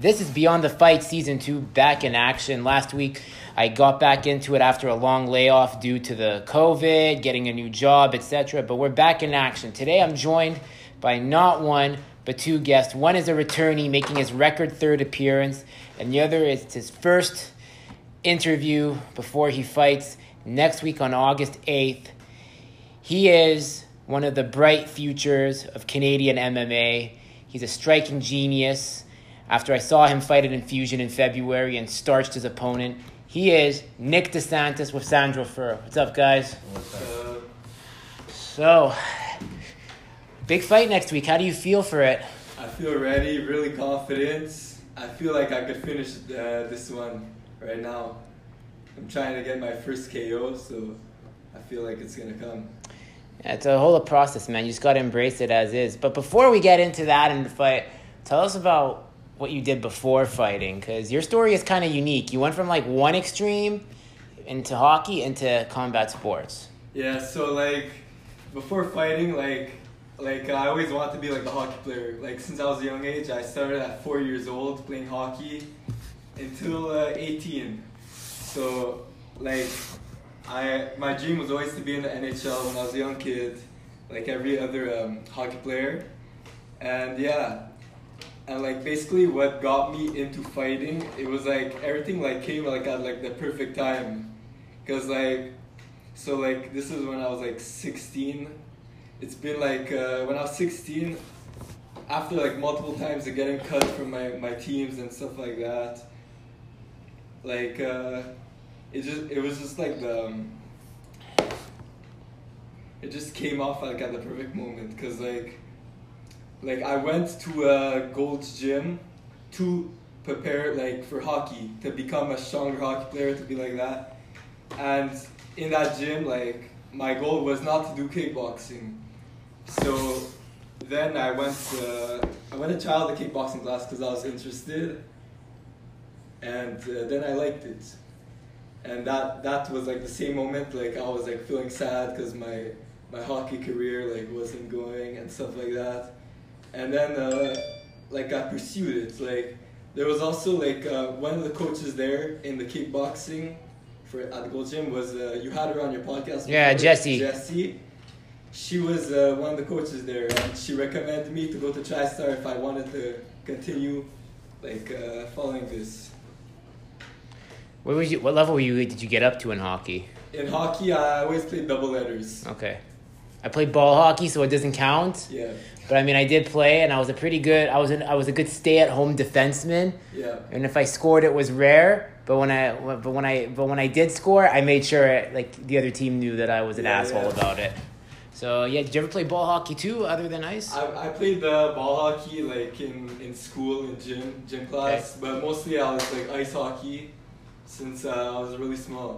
This is Beyond the Fight Season 2 back in action. Last week, I got back into it after a long layoff due to the COVID, getting a new job, etc. But we're back in action. Today, I'm joined by not one, but two guests. One is a returnee making his record third appearance, and the other is his first interview before he fights next week on August 8th. He is one of the bright futures of Canadian MMA. He's a striking genius. After I saw him fight at Infusion in February and starched his opponent, he is Nick DeSantis with Sandro Fur. What's up, guys? Uh, So, big fight next week. How do you feel for it? I feel ready, really confident. I feel like I could finish uh, this one right now. I'm trying to get my first KO, so I feel like it's gonna come. Yeah, it's a whole process, man. You just got to embrace it as is. But before we get into that and the fight, tell us about what you did before fighting, because your story is kind of unique. You went from like one extreme into hockey into combat sports. Yeah, so like before fighting, like like I always wanted to be like a hockey player. Like since I was a young age, I started at four years old playing hockey until uh, 18. So like I my dream was always to be in the NHL when I was a young kid, like every other um, hockey player. And yeah, and like basically what got me into fighting, it was like everything like came like at like the perfect time, cause like so like this is when I was like 16. It's been like uh, when I was 16, after like multiple times of getting cut from my, my teams and stuff like that. Like uh, it just it was just like the um, it just came off like at the perfect moment because like like I went to a Gold's gym to prepare like for hockey to become a stronger hockey player to be like that. And in that gym like my goal was not to do kickboxing. So then I went to, I went to try out the kickboxing class because I was interested and uh, then I liked it. And that that was like the same moment like I was like feeling sad because my my hockey career like wasn't going and stuff like that and then uh, like I pursued it like there was also like uh, one of the coaches there in the kickboxing for at the Gold Gym was uh, you had her on your podcast Yeah, Jesse. Jessie she was uh, one of the coaches there and she recommended me to go to TriStar if I wanted to continue like uh, following this What was you? What level were you? Did you get up to in hockey? in hockey I always played double letters Okay, I played ball hockey, so it doesn't count. yeah But I mean, I did play, and I was a pretty good. I was an, I was a good stay-at-home defenseman. yeah and if I scored, it was rare. But when I but when I but when I did score, I made sure like the other team knew that I was an Yeah, asshole yeah. about it. So yeah, did you ever play ball hockey too, other than ice? I, I played the ball hockey like in, in school in gym gym class, but mostly I was like ice hockey since uh, I was really small.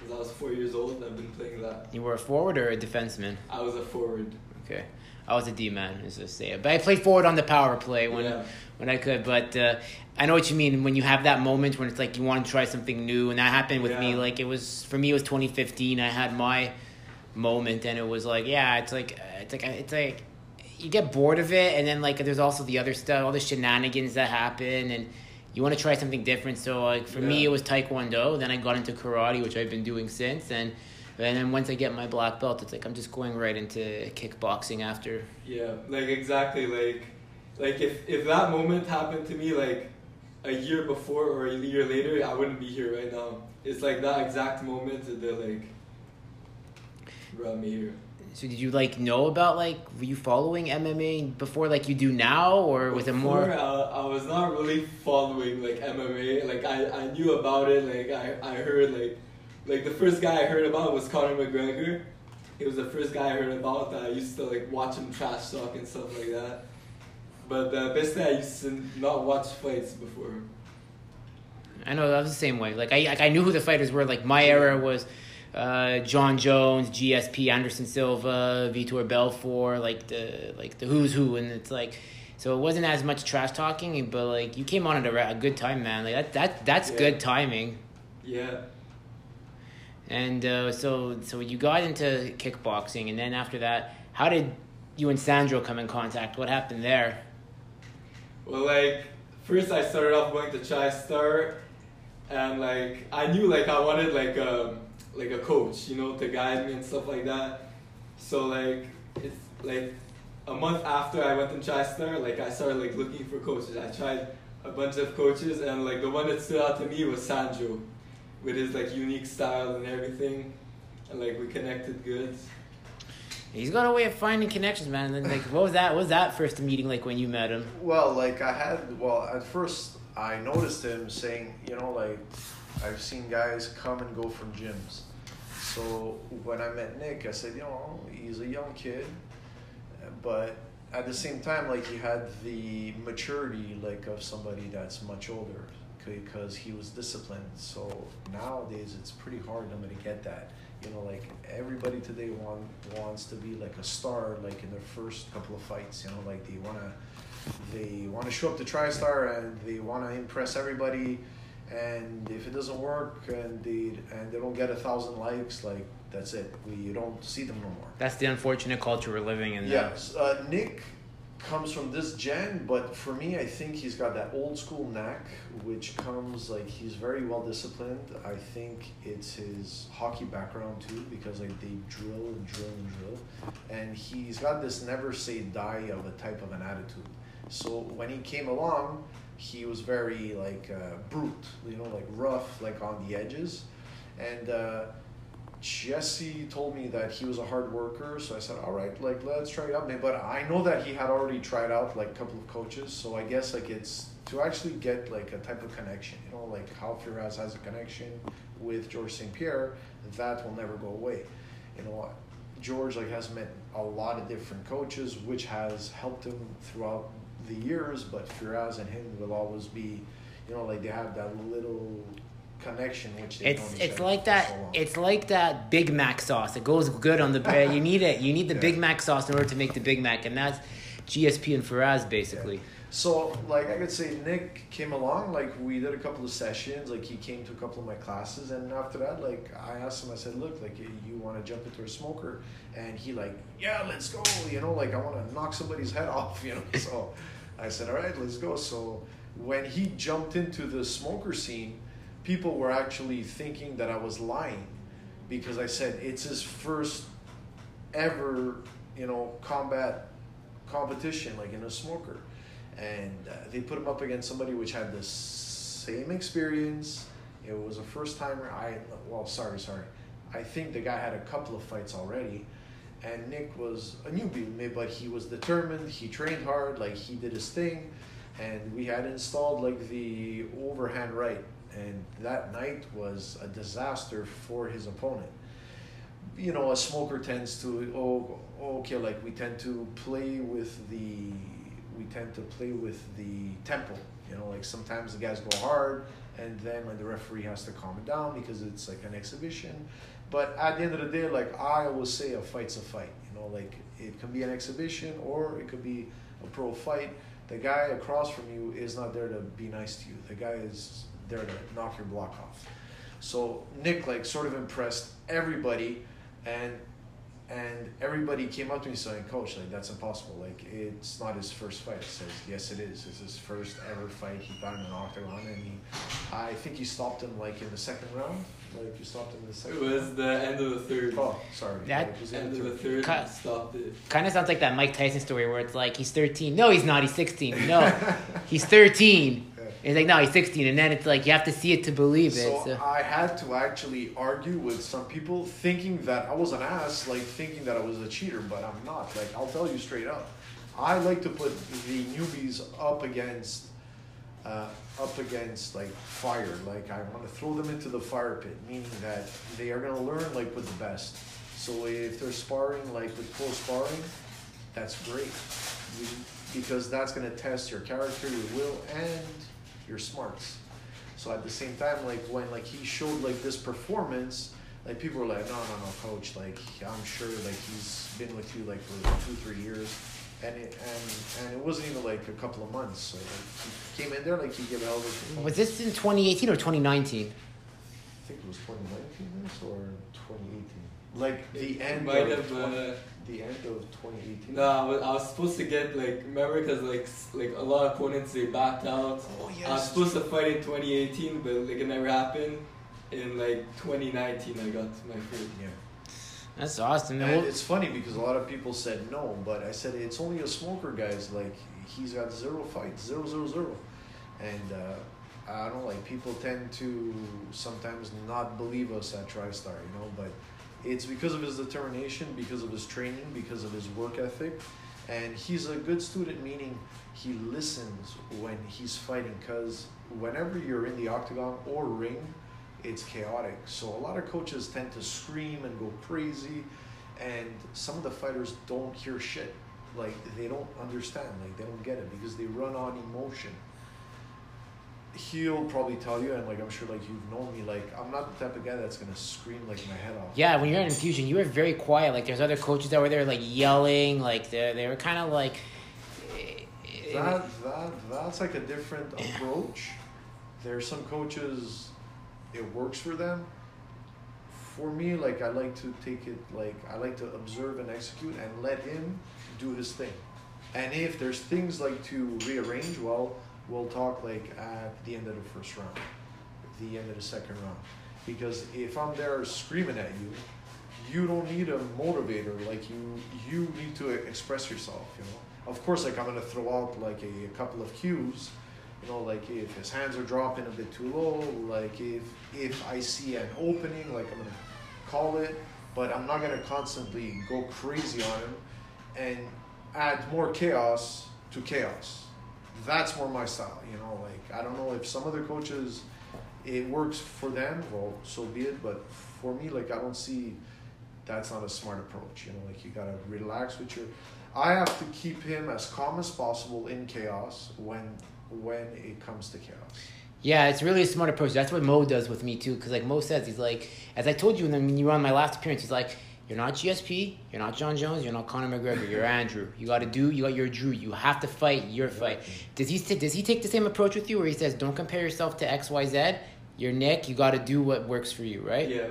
Since I was four years old, and I've been playing that. You were a forward or a defenseman? I was a forward. Okay, I was a D man, as I say. But I played forward on the power play when Yeah. when I could. But uh, I know what you mean when you have that moment when it's like you want to try something new, and that happened with me. Like it was for me, it was 2015. I had my moment, and it was like, yeah, it's like it's like it's like you get bored of it, and then like there's also the other stuff, all the shenanigans that happen, and you want to try something different. So like for me, it was taekwondo. Then I got into karate, which I've been doing since, and. And then once I get my black belt, it's like I'm just going right into kickboxing after. Yeah, like exactly like like if if that moment happened to me like a year before or a year later, I wouldn't be here right now. It's like that exact moment that like brought me here. So did you like know about like were you following MMA before like you do now or was it more? I, I was not really following like MMA. Like I, I knew about it. Like I, I heard like like the first guy I heard about was Conor McGregor. He was the first guy I heard about. that I used to like watch him trash talk and stuff like that. But uh, basically, I used to not watch fights before. I know that was the same way. Like I like I knew who the fighters were. Like my era was uh, Jon Jones, GSP, Anderson Silva, Vitor Belfort, like the like the who's who, and it's like. So it wasn't as much trash talking, but like you came on at a, a good time, man. Like that that that's Yeah. good timing. Yeah. And uh, so so you got into kickboxing, and then after that, how did you and Sandro come in contact? What happened there? Well, like first I started off going to TriStar, and like I knew like I wanted like a like a coach, you know, to guide me and stuff like that. So like it's like a month after I went to TriStar, like I started like looking for coaches. I tried a bunch of coaches, and like the one that stood out to me was Sandro, with his like unique style and everything, and like we connected good. He's got a way of finding connections, man. And then, like, what was that? What was that first meeting like when you met him? Well, like I had, well, at first I noticed him saying, you know, like I've seen guys come and go from gyms. So when I met Nick, I said, you know, he's a young kid, but at the same time, like he had the maturity like of somebody that's much older because he was disciplined. So nowadays, it's pretty hard I'm to get that. You know, like everybody today want wants to be like a star, like in their first couple of fights. You know, like they wanna they want to show up to TriStar and they want to impress everybody. And if it doesn't work and they and they don't get a thousand likes, like that's it. We you don't see them no more. That's the unfortunate culture we're living in. Yes, uh, Nick comes from this gen, but for me, I think he's got that old school knack, which comes like he's very well disciplined. I think it's his hockey background too, because like they drill and drill and drill, and he's got this never say die of a type of an attitude. So when he came along, he was very like uh, brute, you know, like rough, like on the edges, and. Uh, Jesse told me that he was a hard worker, so I said, "All right, like let's try it out." But I know that he had already tried out like a couple of coaches, so I guess like it's to actually get like a type of connection, you know, like how Firas has a connection with George St. Pierre, that will never go away. You know, George like has met a lot of different coaches, which has helped him throughout the years. But Firas and him will always be, you know, like they have that little connection which they It's it's like that. It's like that Big Mac sauce. It goes good on the bread. you need it. You need the Yeah. Big Mac sauce in order to make the Big Mac, and that's GSP and Firas basically. So, like I could say, Nick came along. Like we did a couple of sessions. Like he came to a couple of my classes, and after that, like I asked him. I said, "Look, like eh, you want to jump into a smoker?" And he like, "Yeah, let's go." You know, like I want to knock somebody's head off. You know, so I said, "All right, let's go." So when he jumped into the smoker scene, people were actually thinking that I was lying because I said it's his first ever, you know, combat competition, like in a smoker. And uh, they put him up against somebody which had the same experience. It was a first timer. I, well, sorry, sorry. I think the guy had a couple of fights already. And Nick was a newbie, but he was determined. He trained hard, like he did his thing. And we had installed like the overhand right. And that night was a disaster for his opponent you know, a smoker tends to oh okay, like we tend to play with the we tend to play with the tempo. You know, like sometimes the guys go hard, and then when the referee has to calm it down because it's like an exhibition. But at the end of the day, like I always say, a fight's a fight. You know, like it can be an exhibition or it could be a pro fight. The guy across from you is not there to be nice to you. The guy is there to knock your block off. So Nick like sort of impressed everybody and and everybody came up to me saying, "Coach, like that's impossible. Like it's not his first fight." I says, "Yes, it is. It's his first ever fight. He got in an octagon, and he, I think he stopped him like in the second round. Like you stopped him in the It was the end of the third. Oh, sorry. That- It was in End the of the third. third. Cut. Stopped it. Kind of sounds like that Mike Tyson story where it's like he's 13. No, he's not. He's 16. No, he's 13. It's like no, he's 16, and then it's like you have to see it to believe it. So So- I had to actually argue with some people, thinking that I was an ass, like thinking that I was a cheater, but I'm not. Like I'll tell you straight up, I like to put the newbies up against, uh, up against like fire. Like I want to throw them into the fire pit, meaning that they are gonna learn like with the best. So if they're sparring like with pro sparring, that's great, because that's gonna test your character, your will, and your smarts. So at the same time, like when like he showed like this performance, like people were like, no, no, no, coach. Like I'm sure like he's been with you like for two, three years, and it and and it wasn't even like a couple of months. So like he came in there like he gave a a performance. was this in 2018 or 2019? I think it was 2019 this or 2018. Like the end Might of have. 20 Uh, the end of 2018. no, I was, I was supposed to get like remember because like like a lot of opponents they backed out. Oh yes. I was supposed to fight in 2018, but like it never happened. In like 2019, I got my fight. Yeah. That's awesome. And it's funny because a lot of people said no, but I said it's only a smoker, guys. Like he's got zero fights, zero zero zero, and uh, I don't know. Like people tend to sometimes not believe us at TriStar, you know. But it's because of his determination, because of his training, because of his work ethic, and he's a good student. Meaning he listens when he's fighting. Because whenever you're in the octagon or ring, it's chaotic. So a lot of coaches tend to scream and go crazy, and some of the fighters don't hear shit. Like they don't understand. Like they don't get it because they run on emotion. He'll probably tell you, and like I'm sure, like you've known me, like I'm not the type of guy that's gonna scream like my head off. yeah, when you're in infusion, you were very quiet. Like there's other coaches that were there, like yelling. Like they they were kind of like. eh, That that that's like a different approach. There's some coaches, it works for them. For me, like I like to take it like I like to observe and execute and let him do his thing. And if there's things like to rearrange, well, we'll talk like at the end of the first round, the end of the second round. Because if I'm there screaming at you, you don't need a motivator. Like you, you need to express yourself. You know. Of course, like I'm gonna throw out like a, a couple of cues. You know, like if his hands are dropping a bit too low, like if if I see an opening, like I'm gonna call it. But I'm not gonna constantly go crazy on him and add more chaos to chaos. That's more my style. You know, like I don't know if some other coaches it works for them, well, so be it. But for me, like I don't see that's not a smart approach. You know, like you gotta relax with your. I have to keep him as calm as possible in chaos when when it comes to chaos. Yeah, it's really a smart approach. That's what Mo does with me too. Because like Mo says, he's like, as I told you when you were on my last appearance, he's like, you're not GSP, you're not Jon Jones, you're not Conor McGregor, you're Andrew. You got to do, you got your Drew. You have to fight your fight. Does he does he take the same approach with you, where he says, don't compare yourself to X Y Z. You're Nick. You got to do what works for you, right? Yeah.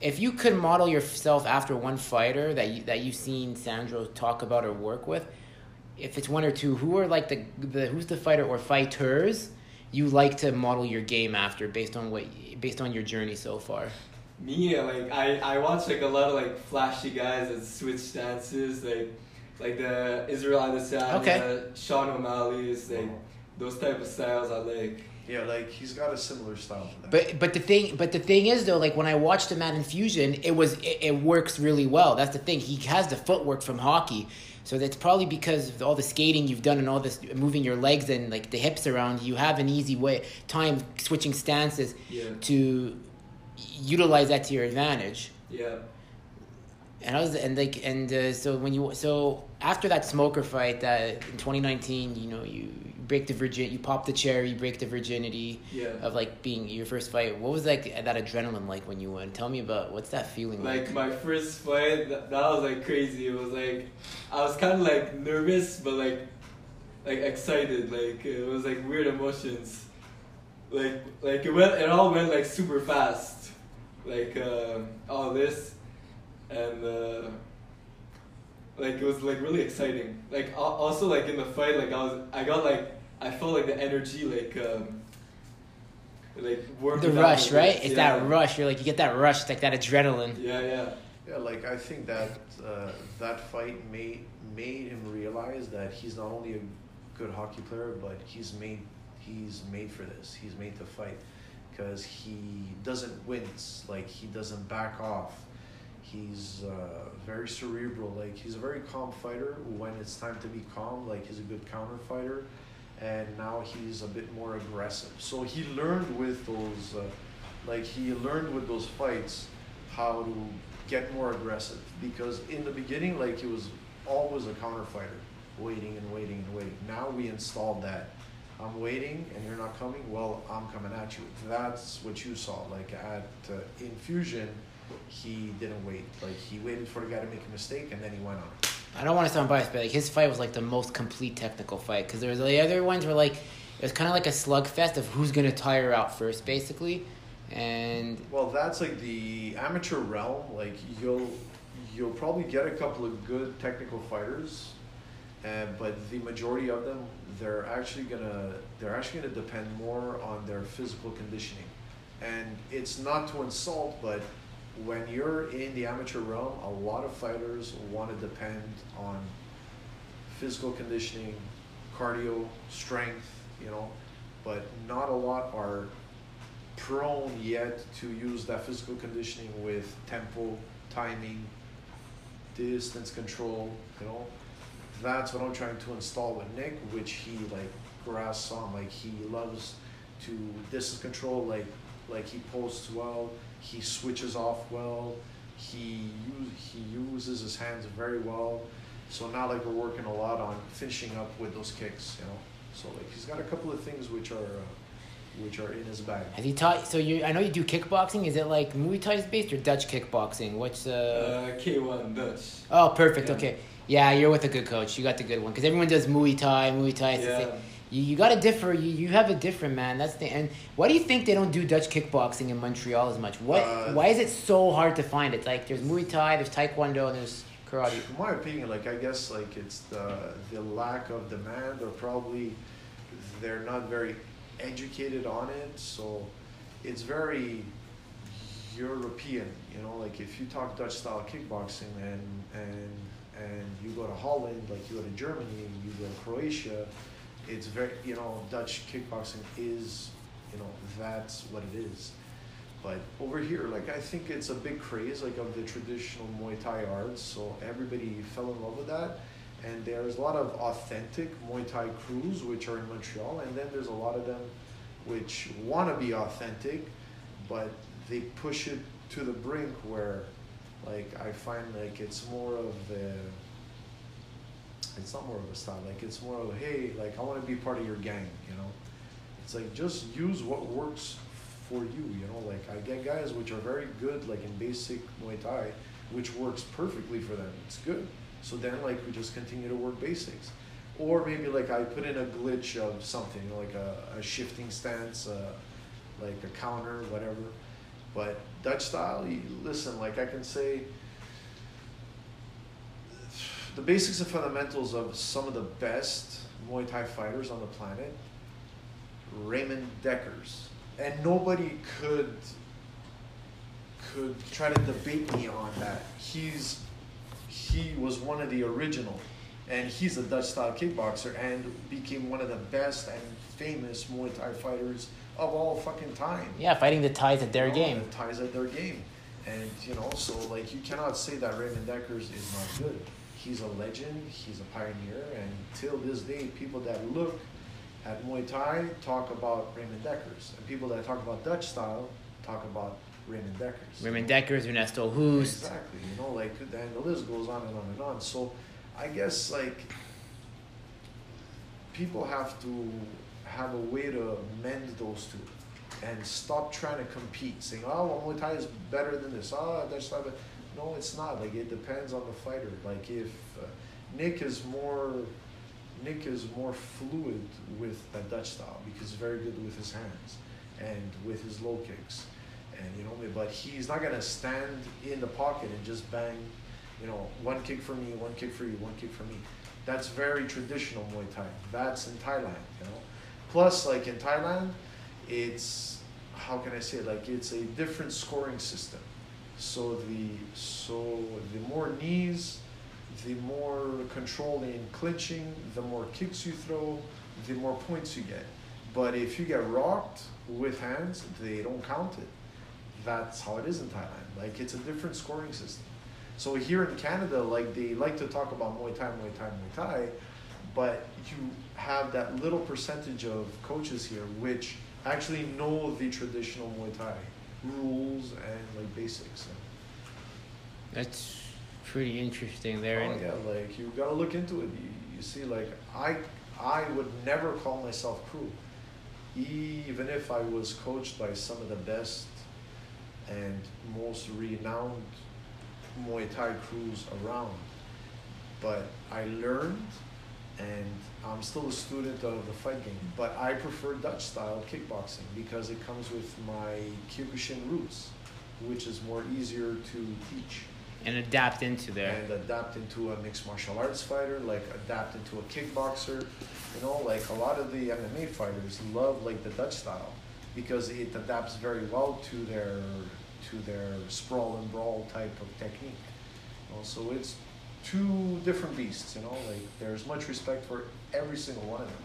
If you could model yourself after one fighter that you, that you've seen Sandro talk about or work with, if it's one or two, who are like the the who's the fighter or fighters you like to model your game after based on what based on your journey so far? Me, like I, I watch like a lot of like flashy guys that switch stances, like like the Israel Adesanya, Okay. Sean O'Malley's, like those type of styles I like. Yeah, like he's got a similar style to that. But but the thing but the thing is though, like when I watched him at Infusion, it was it, it works really well. That's the thing. He has the footwork from hockey. So that's probably because of all the skating you've done and all this moving your legs and like the hips around, you have an easy way time switching stances Yeah. to utilize that to your advantage. Yeah. And I was and like and uh, so when you so after that smoker fight that in 2019, you know, you break the virgin, you pop the cherry, you break the virginity Yeah. of like being your first fight. What was like that adrenaline like when you won? Tell me about what's that feeling like? Like my first fight, that, that was like crazy. It was like I was kind of like nervous, but like like excited. Like it was like weird emotions. Like like it went, it all went like super fast. Like uh, all this, and uh, like it was like really exciting. Like also like in the fight, like I was I got like I felt like the energy like. Um, like warmed the rush, a right? It's Yeah. that rush. You're like you get that rush, it's like that adrenaline. Yeah, yeah. Yeah, like I think that uh, that fight made made him realize that he's not only a good hockey player, but he's made he's made for this. He's made to fight because he doesn't wince, like he doesn't back off. He's uh, very cerebral. Like he's a very calm fighter when it's time to be calm. Like he's a good counter fighter, and now he's a bit more aggressive. So he learned with those, uh, like he learned with those fights how to get more aggressive because in the beginning like he was always a counter fighter waiting and waiting and waiting. Now we installed that. I'm waiting and you're not coming? Well i'm coming at you. That's what you saw. Like at uh, infusion he didn't wait. Like he waited for the guy to make a mistake and then he went on I don't want to sound biased, but like his fight was like the most complete technical fight because there was the other ones were like it was kind of like a slugfest of who's gonna tire out first, basically. And Well, that's like the amateur realm. Like you'll you'll probably get a couple of good technical fighters, but the majority of them they're actually gonna they're actually gonna depend more on their physical conditioning, and it's not to insult, but when you're in the amateur realm, a lot of fighters want to depend on physical conditioning, cardio, strength, you know, but not a lot are prone yet to use that physical conditioning with tempo, timing, distance control, you know. That's what I'm trying to install with Nick, which he like grasps on. Like he loves to distance control, like like he posts well, he switches off well, he use, he uses his hands very well. So now like we're working a lot on finishing up with those kicks, you know. So like he's got a couple of things which are uh, which are in his bag. has he taught? So you, I know you do kickboxing. Is it like Muay Thai based or Dutch kickboxing? What's uh? Uh, K1 Dutch. oh, perfect. yeah. Okay. Yeah, you're with a good coach. You got the good one because everyone does Muay Thai. Muay Thai. Yeah. You, you got to differ. You, you have a different man. That's the and why do you think they don't do Dutch kickboxing in Montreal as much? What? Uh, why is it so hard to find? it? like there's Muay Thai, there's Taekwondo, and there's karate. In my opinion, like I guess like it's the the lack of demand or probably they're not very educated on it, so it's very European, you know, like if you talk Dutch style kickboxing and and and you go to Holland, like you go to Germany, you go to Croatia, it's very you know, Dutch kickboxing is, you know, that's what it is. But over here, like I think it's a big craze like of the traditional Muay Thai arts, so everybody fell in love with that. And there's a lot of authentic Muay Thai crews which are in Montreal, and then there's a lot of them which want to be authentic, but they push it to the brink where, like I find like it's more of a it's not more of a style. Like it's more of hey, like I want to be part of your gang. You know, it's like just use what works for you. You know, like I get guys which are very good, like in basic Muay Thai, which works perfectly for them. It's good. So then like we just continue to work basics, or maybe like I put in a glitch of something like a, a shifting stance, uh, like a counter, whatever. But Dutch style, listen, like I can say the basics and fundamentals of some of the best Muay Thai fighters on the planet, Raymond Dekkers, and nobody could could try to debate me on that. He's he was one of the original, and he's a Dutch style kickboxer and became one of the best and famous Muay Thai fighters of all fucking time. Yeah, fighting the ties at their You know, game. The ties at their game. And you know, so like you cannot say that Raymond Dekkers is not good. He's a legend, he's a pioneer, and till this day people that look at Muay Thai talk about Raymond Dekkers. And people that talk about Dutch style talk about Raymond Dekkers. Raymond Dekkers, Ernesto Hoost. Exactly. You know, like and the list goes on and on and on. So I guess like people have to have a way to mend those two and stop trying to compete, saying, "Oh, well, Muay Thai is better than this." Oh, that's not. No, it's not. Like it depends on the fighter. Like if uh, Nick is more, Nick is more fluid with the Dutch style because he's very good with his hands and with his low kicks, and you know. But he's not gonna stand in the pocket and just bang, you know, one kick for me, one kick for you, one kick for me. That's very traditional Muay Thai. That's in Thailand, you know. Plus, like in Thailand, it's how can I say it? like it's a different scoring system. So the so the more knees, the more control in clinching, the more kicks you throw, the more points you get. But if you get rocked with hands, they don't count it. That's how it is in Thailand. Like it's a different scoring system. So here in Canada, like they like to talk about Muay Thai, Muay Thai, Muay Thai, but you have that little percentage of coaches here which actually know the traditional Muay Thai rules and like basics. That's pretty interesting there. Oh yeah, like you gotta look into it. You, you see, like I I would never call myself crew, even if I was coached by some of the best and most renowned Muay Thai crews around. But I learned and I'm still a student of the fight game, but I prefer Dutch style kickboxing because it comes with my Kyokushin roots, which is more easier to teach and adapt into there. and adapt into a mixed martial arts fighter, like adapt into a kickboxer. You know, like a lot of the MMA fighters love like the Dutch style because it adapts very well to their to their sprawl and brawl type of technique. You know, so it's two different beasts. You know, like there's much respect for every single one of them.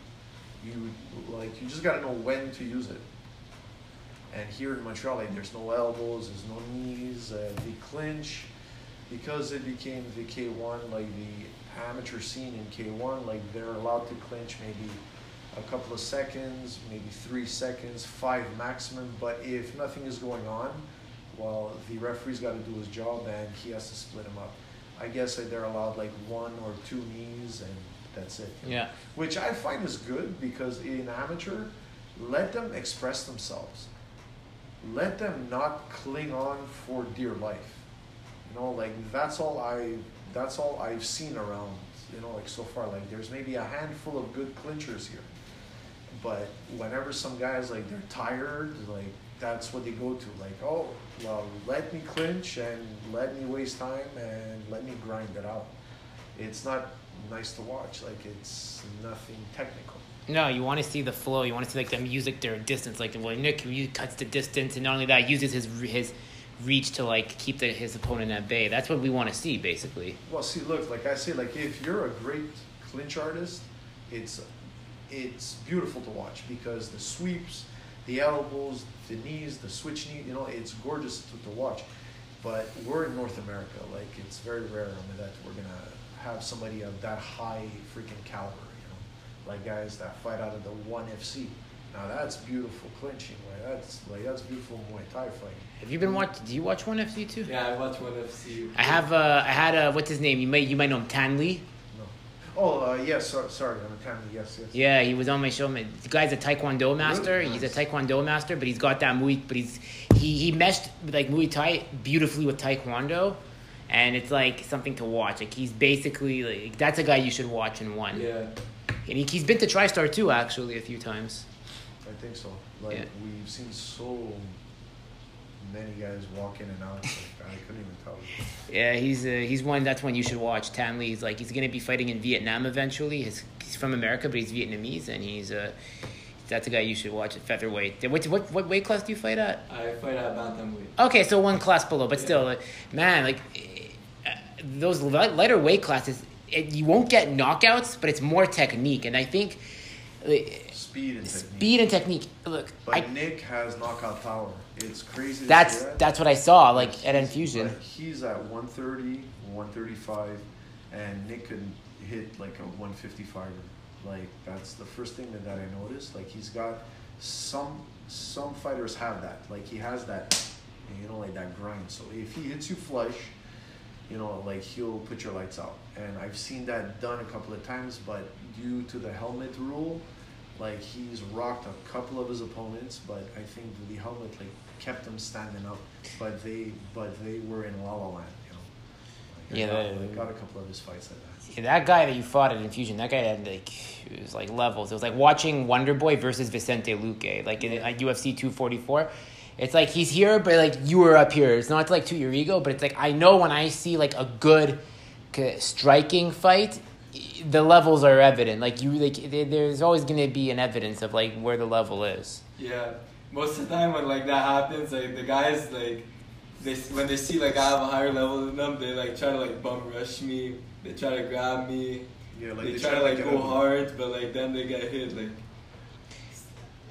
You like you just gotta know when to use it. And here in Montreal, like there's no elbows, there's no knees, uh, the clinch because it became the K1, like the amateur scene in K1, like they're allowed to clinch maybe a couple of seconds, maybe three seconds, five maximum. But if nothing is going on, well, the referee's got to do his job and he has to split them up. I guess they're allowed like one or two knees and that's it. Yeah. Which I find is good because in amateur, let them express themselves. Let them not cling on for dear life. You know, like that's all I that's all I've seen around, you know, like so far. Like there's maybe a handful of good clinchers here. But whenever some guys like they're tired, like that's what they go to. Like, oh well let me clinch and let me waste time and let me grind it out. It's not nice to watch. Like it's nothing technical. No, you want to see the flow. You want to see like the music, their distance. Like well, Nick cuts the distance, and not only that, uses his his reach to like keep the, his opponent at bay. That's what we want to see, basically. Well, see, look, like I say, like if you're a great clinch artist, it's it's beautiful to watch because the sweeps, the elbows, the knees, the switch knee, you know, it's gorgeous to, to watch. But we're in North America, like it's very rare I mean, that we're gonna have somebody of that high freaking caliber, you know, like guys that fight out of the one FC. Now that's beautiful clinching, like that's like that's beautiful Muay Thai fighting. Have you been watch? Do you watch one FC too? Yeah, I watch one FC. I have. Uh, I had a what's his name? You might you might know him, Thanh Le. Oh, uh, yes, so, sorry, I'm a Tammy, yes, yes. Yeah, he was on my show. man. The guy's a Taekwondo master. Really? He's a Taekwondo master, but he's got that Muay. But he's he he meshed like Muay Thai beautifully with Taekwondo, and it's like something to watch. Like he's basically like that's a guy you should watch in one. Yeah. And he, he's been to TriStar too, actually, a few times. I think so. Like Yeah. we've seen so many guys walk in and out. Like, I couldn't even tell. Yeah, he's uh, he's one. That's one you should watch. Thanh Le. He's like he's gonna be fighting in Vietnam eventually. His, he's from America, but he's Vietnamese, and he's uh, that's a guy you should watch at featherweight. What what what weight class do you fight at? I fight at bantamweight. Okay, so one class below, but still, like, man, like uh, those lighter weight classes, it, you won't get knockouts, but it's more technique, and I think Speed and technique. speed and technique. Look, But I, Nick has knockout power. It's crazy. that's that's what I saw, like at Infusion. he's at 130, 135, and Nick could hit like a 155. Like that's the first thing that, that I noticed. Like he's got some some fighters have that. Like he has that, you know, like that grind. So if he hits you flush, you know, like he'll put your lights out. And I've seen that done a couple of times, but due to the helmet rule, like he's rocked a couple of his opponents, but I think the helmet like kept them standing up. But they but they were in La La Land, you know. Like, Yeah, I got, the- got a couple of his fights like that. Yeah, that guy that you fought at Infusion, that guy had like it was like levels. It was like watching Wonder Boy versus Vicente Luque, like in like UFC two forty four. It's like he's here, but like you were up here. It's not like to your ego, but it's like I know when I see like a good striking fight, the levels are evident. Like you, like there's always gonna be an evidence of like where the level is. Yeah. Most of the time when like that happens, like the guys like they when they see like I have a higher level than them, they like try to like bum rush me. They try to grab me. Yeah, like they, they try try to to like go him. hard, but like then they get hit. Like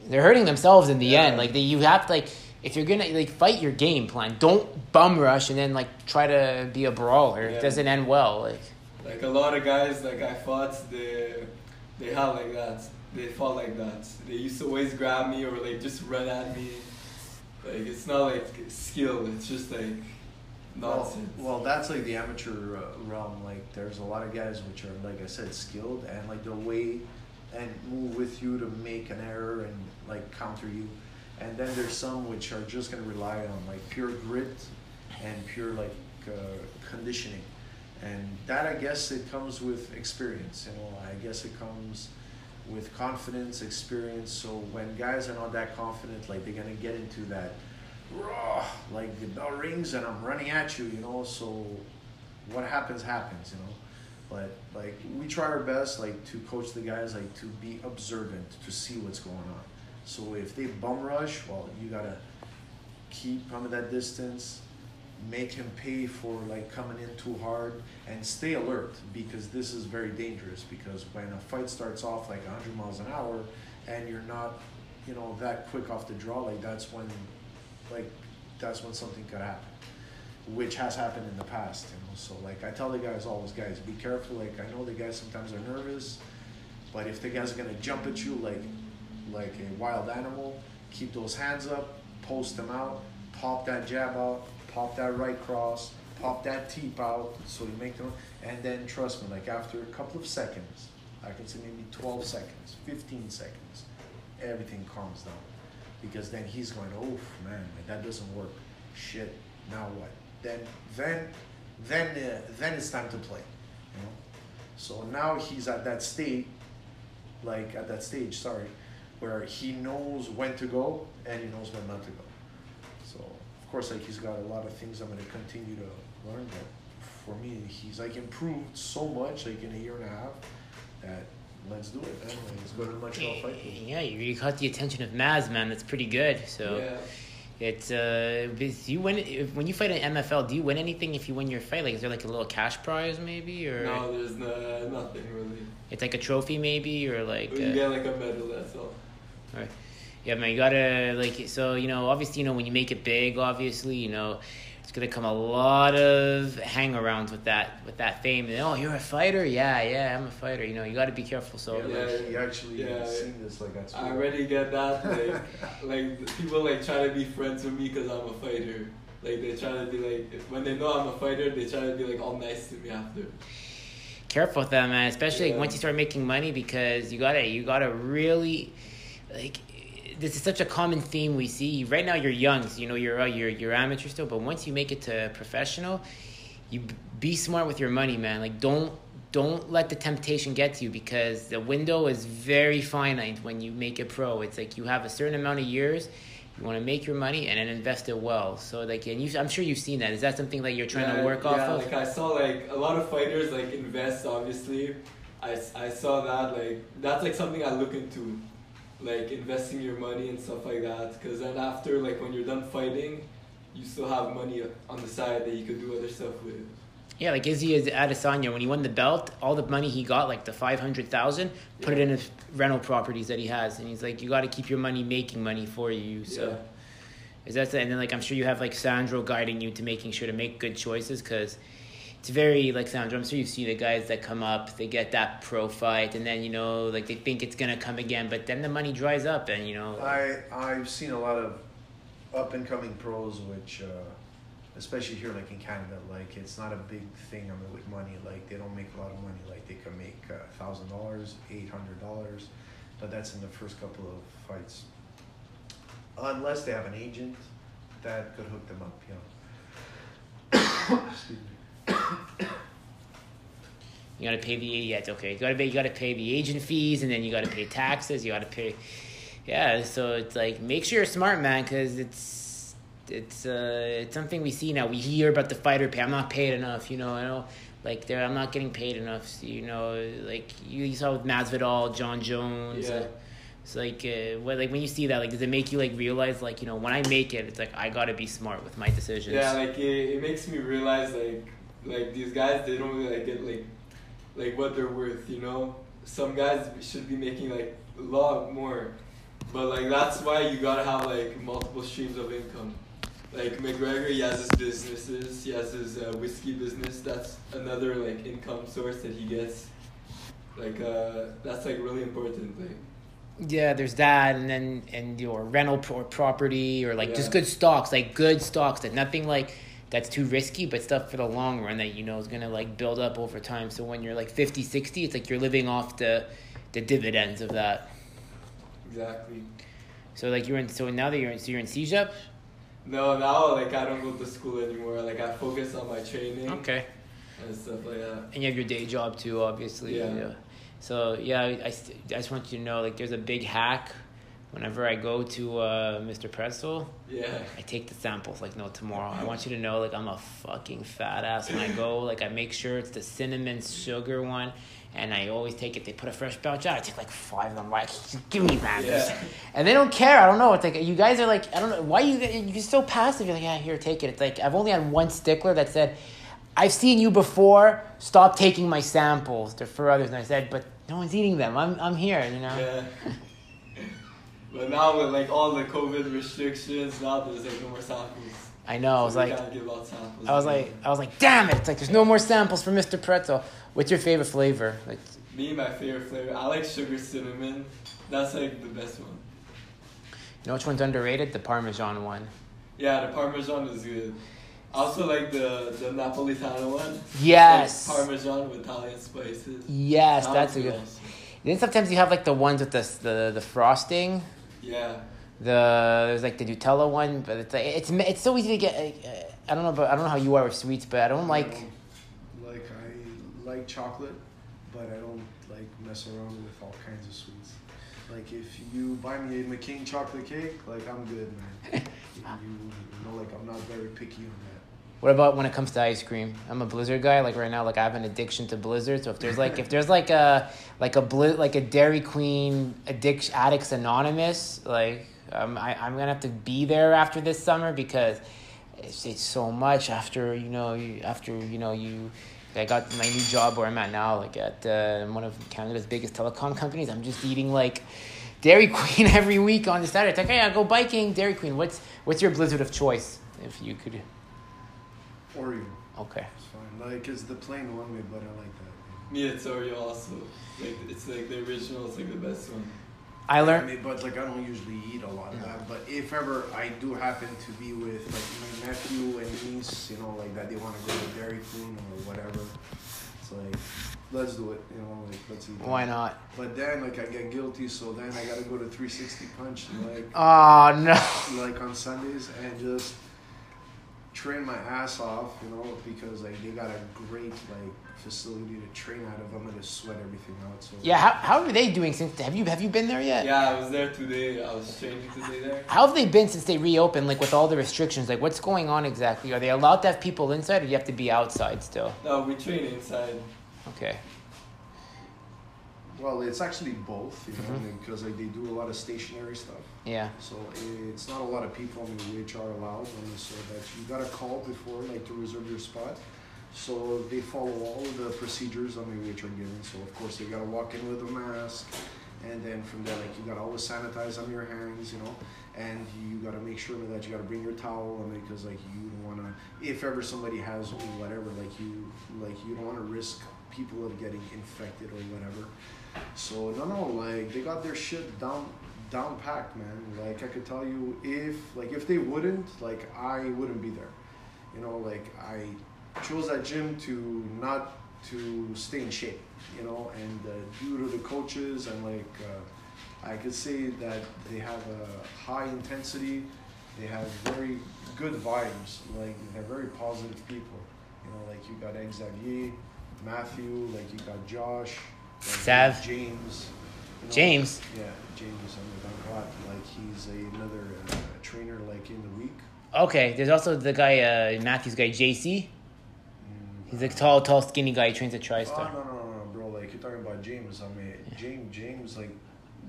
They're hurting themselves in the Yeah. end. Like they, you have to like if you're gonna like fight your game plan, don't bum rush and then like try to be a brawler. Yeah. It doesn't end well. Like. Like a lot of guys like I fought, they they have like that. They fought like that. They used to always grab me or like just run at me. Like it's not like skill. It's just like Well, nonsense. well, that's like the amateur uh, realm. Like, there's a lot of guys which are, like I said, skilled and like they'll wait and move with you to make an error and like counter you. And then there's some which are just gonna rely on like pure grit and pure like uh, conditioning. And that I guess it comes with experience. You know, I guess it comes with confidence, experience. So when guys are not that confident, like they're gonna get into that raw, like the bell rings and I'm running at you. You know, so what happens happens. You know. But like we try our best, like to coach the guys, like to be observant, to see what's going on. So if they bum rush, well, you gotta keep at that distance, make him pay for like coming in too hard, and stay alert because this is very dangerous. Because when a fight starts off like 100 miles an hour, and you're not, you know, that quick off the draw, like that's when, like, that's when something could happen which has happened in the past, you know. So like I tell the guys always, guys, be careful. Like I know the guys sometimes are nervous, but if the guys are gonna jump at you like like a wild animal, keep those hands up, post them out, pop that jab out, pop that right cross, pop that teep out, so you make them, and then trust me, like after a couple of seconds, I can say maybe 12 seconds, 15 seconds, everything calms down. Because then he's going, oh man, like, that doesn't work. Shit, now what? then then then uh, then it's time to play you know so now he's at that state like at that stage sorry where he knows when to go and he knows when not to go course like he's got a lot of things i'm going to continue to learn but for me he's like improved so much like in a year and a half that let's do it man. let's go to the montreal fight yeah you caught the attention of maz man that's pretty good so Yeah. It's uh, is you win if, when you fight in MFL. Do you win anything if you win your fight? Like, is there like a little cash prize maybe, or No, there's no, nothing really. it's like a trophy maybe, or like you uh, get like a medal, that's all. Yeah, man. You gotta like so you know obviously you know when you make it big, obviously you know it's gonna come a lot of hangarounds with that with that fame. And, oh, you're a fighter? Yeah, yeah, I'm a fighter. You know, you got to be careful. So yeah, Yeah, like, he actually yeah. seen this like that's I already get that. Like, like people like try to be friends with me because I'm a fighter. Like they try to be like when they know I'm a fighter, they try to be like all nice to me after. careful with that, man. Especially Yeah. once you start making money, because you gotta you gotta really like. This is such a common theme we see. Right now, you're young, so you know you're uh, you're you're amateur still. But once you make it to professional, you be smart with your money, man. Like don't don't let the temptation get to you because the window is very finite when you make it pro. It's like you have a certain amount of years. You want to make your money and then invest it well. So like, and you, I'm sure you've seen that. Is that something that you're trying yeah, to work off yeah, of? like I saw like a lot of fighters like invest. Obviously, I, I saw that like that's like something I look into, like investing your money and stuff like that. Cause then after like when you're done fighting, you still have money on the side that you could do other stuff with. Yeah, like Izzy is Adesanya when he won the belt, all the money he got, like the five hundred thousand, put it in his rental properties that he has, and he's like, you got to keep your money making money for you. So, Yeah. is that the, and then like I'm sure you have like Sandro guiding you to making sure to make good choices because it's very like Sandro. I'm sure you see the guys that come up, they get that pro fight, and then you know like they think it's gonna come again, but then the money dries up, and you know. I I've seen a lot of up and coming pros, which uh, especially here, like in Canada, like it's not a big thing. I mean, with money, like they don't make a lot of money. Like they can make thousand dollars, eight hundred dollars, but that's in the first couple of fights. Unless they have an agent that could hook them up, you know. Excuse me. You gotta pay the yeah, it's okay. You gotta pay you gotta pay the agent fees, and then you gotta pay taxes. You gotta pay, yeah. So it's like make sure you're smart, man, because it's it's uh it's something we see now. We hear about the fighter pay. I'm not paid enough, you know. I know, like there, I'm not getting paid enough. So, you know, like you, you saw with Masvidal, Jon Jones. Yeah. Uh, it's like uh, what like when you see that, like does it make you like realize like you know when I make it, it's like I gotta be smart with my decisions. Yeah, like it, it makes me realize like like these guys they don't really like get like like what they're worth, you know. Some guys should be making like a lot more, but like that's why you gotta have like multiple streams of income. Like McGregor, he has his businesses, he has his uh, whiskey business. That's another like income source that he gets. Like uh, that's like really important. Like Yeah, there's that, and then and your rental pro- property or like just good stocks, like good stocks that nothing like that's too risky, but stuff for the long run that you know is gonna like build up over time. So when you're like 50, 60, it's like you're living off the the dividends of that. exactly. So like you're in. So now that you're in, so you're in CEGEP. No, now like I don't go to school anymore. Like I focus on my training. Okay. and stuff like that. And you have your day job too, obviously. Yeah. So yeah, I, I, I just want you to know, like, there's a big hack. Whenever I go to uh, Mr. Pretzel, Yeah. I take the samples like no tomorrow. I want you to know, like, I'm a fucking fat ass when I go. Like, I make sure it's the cinnamon sugar one, and I always take it. They put a fresh batch out. I take like five of them. Like, give me that. Yeah. And they don't care. I don't know. It's like you guys are like, I don't know why you you're so passive. You're like, yeah, here, take it. It's like I've only had one stickler that said, "I've seen you before. Stop taking my samples." They're for others, and I said, "But no one's eating them. I'm I'm here." You know. Yeah. But now with like all the COVID restrictions, now there's like no more samples. I know. I was like, give out samples. I was like, I was like, damn it! It's like there's no more samples for Mr. Pretzel. What's your favorite flavor? Like, me, my favorite flavor. I like sugar cinnamon. That's like the best one. you know which one's underrated? The Parmesan one. Yeah, the Parmesan is good. I also like the the Napolitano one. Yes. Like Parmesan with Italian spices. Yes, That that's a good. awesome. Then sometimes you have like the ones with the the, the frosting. Yeah. The there's like the Nutella one, but it's like it's it's so easy to get. Uh, I don't know, but I don't know how you are with sweets, but I don't like. like I like chocolate, but I don't like mess around with all kinds of sweets. Like if you buy me a McCain chocolate cake, like I'm good, man. you, you know, like I'm not very picky on that. What about when it comes to ice cream? I'm a Blizzard guy. Like right now, like I have an addiction to Blizzard. So if there's like if there's like a like a bli- like a Dairy Queen addiction addicts anonymous, like um, I I'm gonna have to be there after this summer because it's it's so much after you know you after you know you. I got my new job where I'm at now, like at uh, one of Canada's biggest telecom companies. I'm just eating like Dairy Queen every week on the Saturday. It's like, hey, I go biking, Dairy Queen. What's what's your Blizzard of choice? If you could, Oreo, okay. it's fine. Like it's the plain one, way, but I like that. Yeah, it's Oreo also. Like it's like the original. It's like the best one. I I mean, but like I don't usually eat a lot of that. But if ever I do happen to be with like my nephew and niece, you know, like that they want to go to Dairy Queen or whatever, it's like let's do it. You know, like let's eat. that. Why not? But then like I get guilty, so then I gotta go to 360 Punch like Oh no. like on Sundays and just train my ass off, you know, because like they got a great like facility to train out of. I'm gonna sweat everything out. So Yeah. How, how are they doing since? Have you have you been there yet? Yeah, I was there today. I was training today there. How have they been since they reopened? Like with all the restrictions, like what's going on exactly? Are they allowed to have people inside, or do you have to be outside still? No, we train inside. Okay. Well, it's actually both, you know, because like they do a lot of stationary stuff. Yeah. So it's not a lot of people in which are allowed, and so that you gotta call before, like to reserve your spot. So they follow all of the procedures on which are given. So of course they gotta walk in with a mask, and then from there, like you gotta always sanitize on your hands, you know, and you gotta make sure that you gotta bring your towel, I mean, because like you don't wanna, if ever somebody has whatever, like you, like you don't wanna risk people of getting infected or whatever. So no, no, like they got their shit down, down packed, man. Like I could tell you, if like if they wouldn't, like I wouldn't be there. You know, like I chose that gym to not to stay in shape. You know, and uh, due to the coaches and like uh, I could say that they have a high intensity. They have very good vibes. Like they're very positive people. You know, like you got Xavier, Matthew, like you got Josh, Sav. James. you know, James. Yeah, James Underdog Like he's a, another uh, trainer like in the week. Okay. There's also the guy, uh, Matthew's guy, JC. Mm. He's a tall, tall, skinny guy. He trains at Oh no, no, no, no, bro! Like you're talking about James. I mean, James, James, like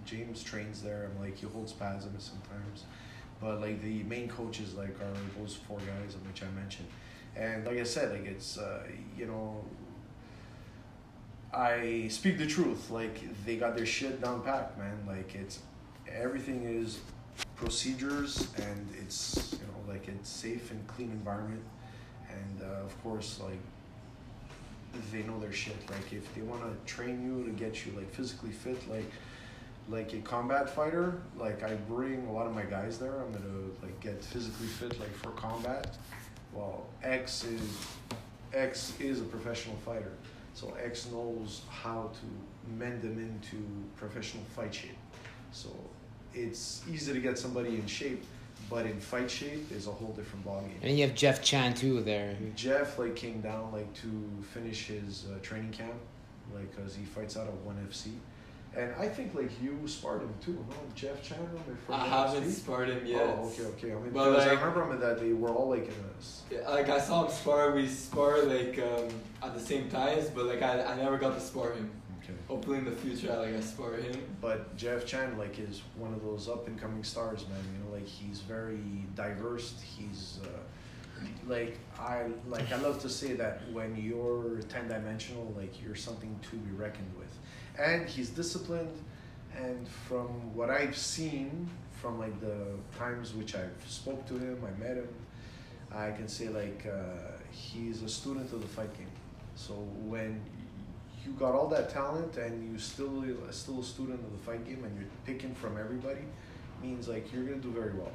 James trains there, and like he holds spasms sometimes. But like the main coaches, like are those four guys, which I mentioned. And like I said, like it's uh, you know, I speak the truth. Like they got their shit down packed, man. Like it's everything is procedures, and it's you know like it's safe and clean environment, and uh, of course like they know their shit. Like if they want to train you to get you like physically fit, like like a combat fighter, like I bring a lot of my guys there. I'm gonna like get physically fit like for combat. Well, X is X is a professional fighter, so X knows how to mend them into professional fight shape. So it's easy to get somebody in shape, but in fight shape is a whole different ballgame. And you have Jeff Chan too there. Jeff like came down like to finish his uh, training camp, like because he fights out of one FC, and I think like you sparred him too, no? Jeff Chandler. I haven't sparred him yet. Oh, okay, okay. I mean, But, because I like- remember him that they were all like in this. Yeah, Like I saw him spar, we spar like um, at the same times, but like I, I never got to spar him. Okay. Hopefully in the future, I like I spar him. But Jeff Chan like is one of those up and coming stars, man. You know, like he's very diverse. He's uh, like I like I love to say that when you're ten dimensional, like you're something to be reckoned with, and he's disciplined. And from what I've seen, from like the times which I've spoke to him, I met him, I can say like uh, he's a student of the fight game. So when you got all that talent and you still still a student of the fight game and you're picking from everybody, means like you're gonna do very well.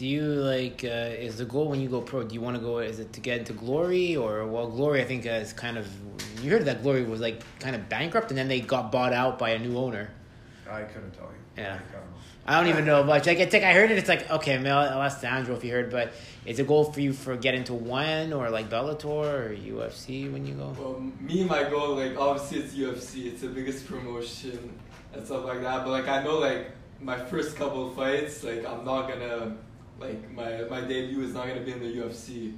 Do you like? Uh, is the goal when you go pro? Do you want to go? Is it to get into glory or well, glory? I think uh, is kind of. You heard that glory was like kind of bankrupt, and then they got bought out by a new owner. I couldn't tell you. Yeah. Like, I don't. I don't even know much. Like, I think I heard it. It's like okay, maybe I'll ask Sandro if you heard. But is it a goal for you for get into one or like Bellator or UFC when you go? Well, me, my goal, like obviously it's UFC. It's the biggest promotion and stuff like that. But like I know, like my first couple of fights, like I'm not gonna, like my my debut is not gonna be in the UFC.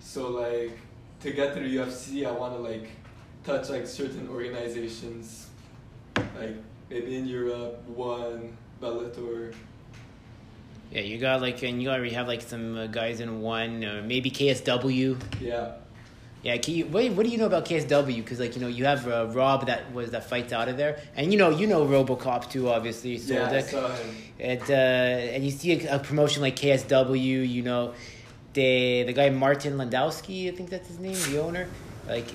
So like to get to the UFC, I want to like touch like certain organizations, like maybe in Europe, one Bellator. Yeah, you got like, and you already have like some uh, guys in one, or maybe KSW. Yeah. Yeah, can you, what, what do you know about KSW? Because like you know you have uh, Rob that was that fights out of there, and you know you know RoboCop too, obviously. Yeah, I saw him. And uh, and you see a, a promotion like KSW, you know, the the guy Martin Lewandowski, I think that's his name, the owner, like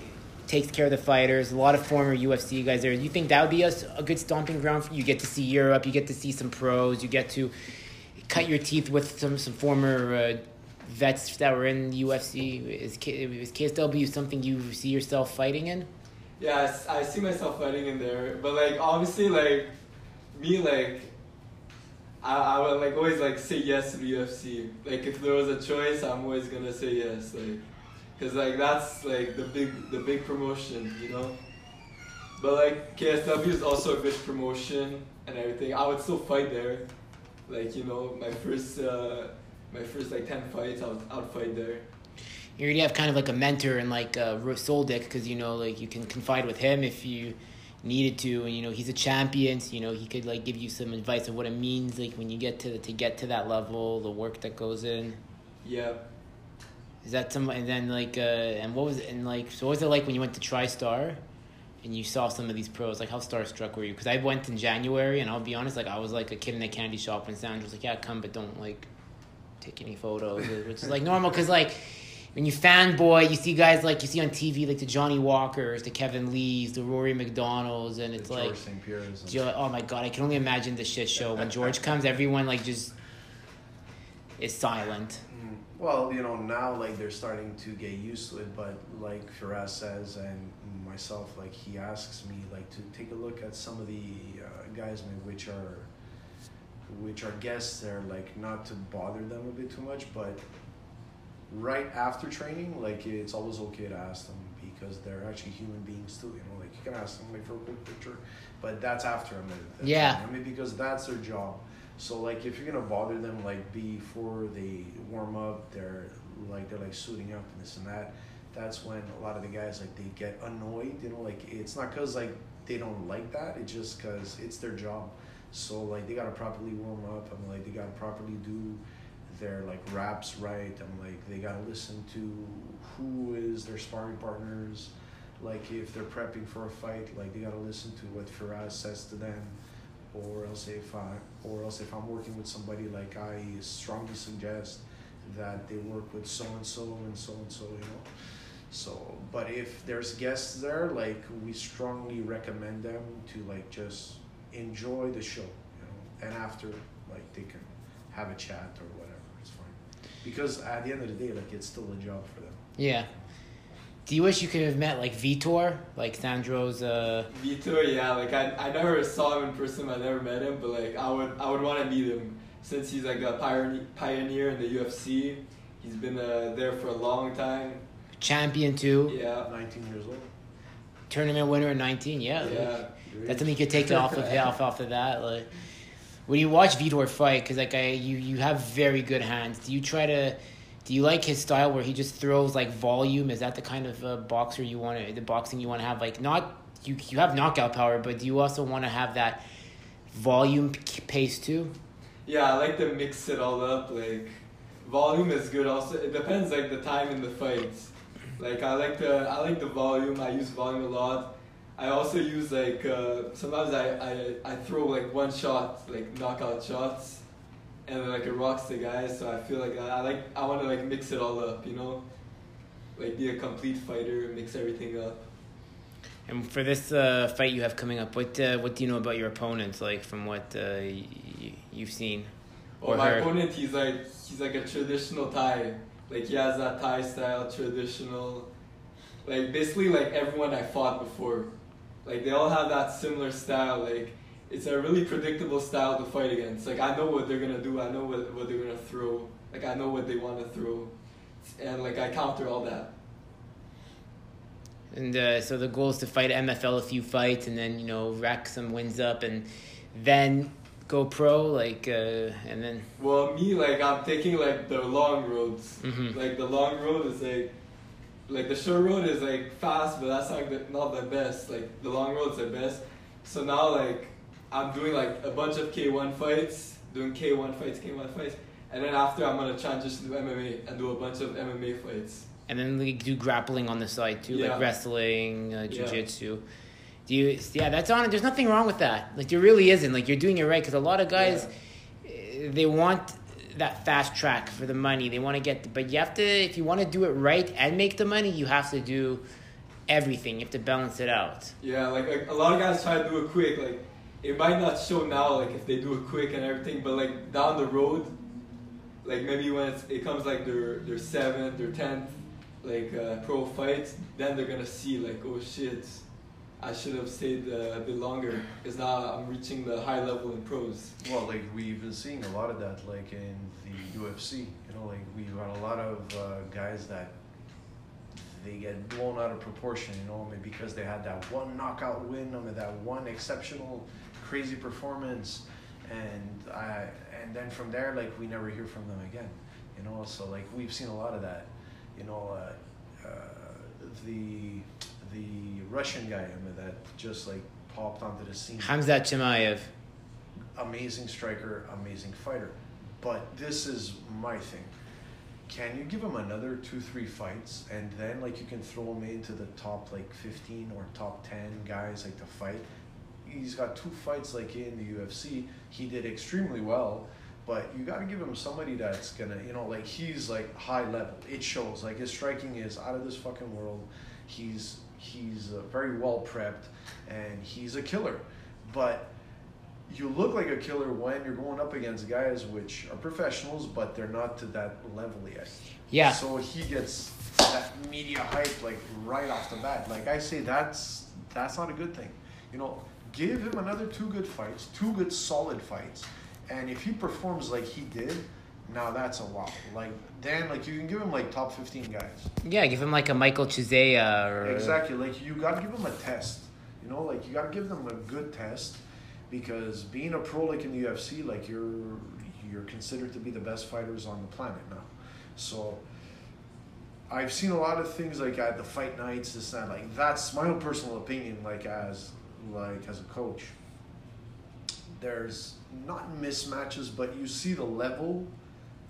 takes care of the fighters. A lot of former UFC guys there. You think that would be a, a good stomping ground for you? You get to see Europe, you get to see some pros, you get to cut your teeth with some some former uh, vets that were in UFC. Is, K, is KSW something you see yourself fighting in? Yeah, I see myself fighting in there, but like obviously, like me, like I, I would like always like say yes to the UFC. Like if there was a choice, I'm always gonna say yes, like, cause like that's like the big the big promotion, you know. But like KSW is also a good promotion and everything. I would still fight there, like you know my first uh, my first like ten fights, I would I would fight there. you already have kind of like a mentor and like uh, Soldic because you know like you can confide with him if you needed to and you know he's a champion so, you know he could like give you some advice of what it means like when you get to to get to that level the work that goes in Yeah. is that some and then like uh and what was it and like so what was it like when you went to TriStar and you saw some of these pros like how starstruck were you because I went in January and I'll be honest like I was like a kid in a candy shop and Sandro was like yeah come but don't like take any photos which is like normal because like when you fanboy, you see guys like you see on TV, like the Johnny Walkers, the Kevin Lees, the Rory MacDonalds, and it's like, George St. Pierre's and- Jo- oh my god, I can only imagine the shit show when George comes. Everyone like just is silent. Mm, Well, you know, now like they're starting to get used to it, but like Firas says and myself, like he asks me like to take a look at some of the uh, guys which are which are guests there, like not to bother them a bit too much, but right after training, like it's always okay to ask them because they're actually human beings too. You know, like you can ask them like for a quick picture, but that's after I'm at. Yeah. I mean, because that's their job. So like, if you're gonna bother them like before they warm up, they're like they're like suiting up and this and that. That's when a lot of the guys like they get annoyed. You know, like it's not cause like they don't like that. It's just cause it's their job. So like they gotta properly warm up. I'm like they gotta properly do their like wraps right. I'm like they gotta listen to who is their sparring partners. Like if they're prepping for a fight, like they gotta listen to what Firas says to them, or else if I or else if I'm working with somebody, like I strongly suggest that they work with so and so and so and so, you know. So, but if there's guests there, like we strongly recommend them to like just enjoy the show, you know, and after like they can have a chat or whatever, it's fine. Because at the end of the day, like it's still a job for them. Yeah. Do you wish you could have met like Vitor, like Sandro's? Uh, Vitor, yeah, like I, I never saw him in person, I never met him, but like I would I would want to meet him, since he's like a pioneer pioneer in the UFC. He's been uh, there for a long time. Champion too. Yeah. 19 years old. Tournament winner at 19. Yeah. Yeah. That's something you could take off of off off of that. Like when you watch Vitor fight, because like I, you you have very good hands. Do you try to? Do you like his style where he just throws like volume? Is that the kind of uh, boxer you want to? The boxing you want to have? Like not you you have knockout power, but do you also want to have that volume pace too? Yeah, I like to mix it all up. Like volume is good. Also, it depends like the time in the fights. Like I like the I like the volume. I use volume a lot. I also use like uh, sometimes I, I I throw like one shot like knockout shots, and then like it rocks the guys. So I feel like I, I like I want to like mix it all up. You know, like be a complete fighter, mix everything up. And for this uh, fight you have coming up, what uh, what do you know about your opponents? Like from what uh, y- you've seen Well, or my heard? opponent, he's like he's like a traditional Thai. Like he has that Thai style, traditional. Like basically like everyone I fought before, like they all have that similar style. Like it's a really predictable style to fight against. Like I know what they're gonna do. I know what what they're gonna throw. Like I know what they want to throw, and like I counter all that. And uh, so the goal is to fight MFL a few fights, and then you know rack some wins up, and then go pro. Like uh, and then Well, me like I'm taking like the long roads. Mhm. Like the long road is like, like the short road is like fast, but that's not the, not the best. Like the long road's the best. So now like I'm doing like a bunch of K1 fights, doing K1 fights, K1 fights, and then after I'm gonna transition to MMA and do a bunch of MMA fights. and then like do grappling on the side too, Yeah. like wrestling, uh, Yeah. Do you? Yeah, that's on. There's nothing wrong with that. Like there really isn't. Like you're doing it right because a lot of guys, uh, they want that fast track for the money. They want to get, but you have to. If you want to do it right and make the money, you have to do everything. You have to balance it out. Yeah, like, a lot of guys try to do it quick. Like it might not show now, like if they do it quick and everything, but like down the road, like maybe when it comes like their their seventh or tenth like uh, pro fights, then they're gonna see like oh shit, I should have stayed uh, a bit longer because now I'm reaching the high level in pros. Well, like we've been seeing a lot of that, like in the UFC. You know, like we've got a lot of uh, guys that they get blown out of proportion. You know, maybe because they had that one knockout win, I mean, that one exceptional, crazy performance, and I, and then from there, like we never hear from them again. You know, so like we've seen a lot of that. You know, uh, uh, the the Russian guy, that just like popped onto the scene Hamzat Chimaev. amazing striker, amazing fighter. But this is my thing. Can you give him another two, three fights, and then like you can throw him into the top like fifteen or top ten guys like to fight? He's got two fights like in the UFC. He did extremely well, but you got to give him somebody that's gonna, you know, like he's like high level. It shows. Like his striking is out of this fucking world. He's he's uh, very well prepped, and he's a killer. But you look like a killer when you're going up against guys which are professionals, but they're not to that level yet. Yeah. So he gets that media hype like right off the bat. Like I say, that's that's not a good thing. You know, give him another two good fights, two good solid fights, and if he performs like he did, now that's a lot. Like then, like you can give him like top fifteen guys. Yeah, give him like a Michael Chiesa or Exactly. Like you got to give them a test. You know, like you got to give them a good test because being a pro like in the UFC, like you're you're considered to be the best fighters on the planet now. So I've seen a lot of things like at the fight nights, this and that. Like that's my own personal opinion. Like as like as a coach, there's not mismatches, but you see the level,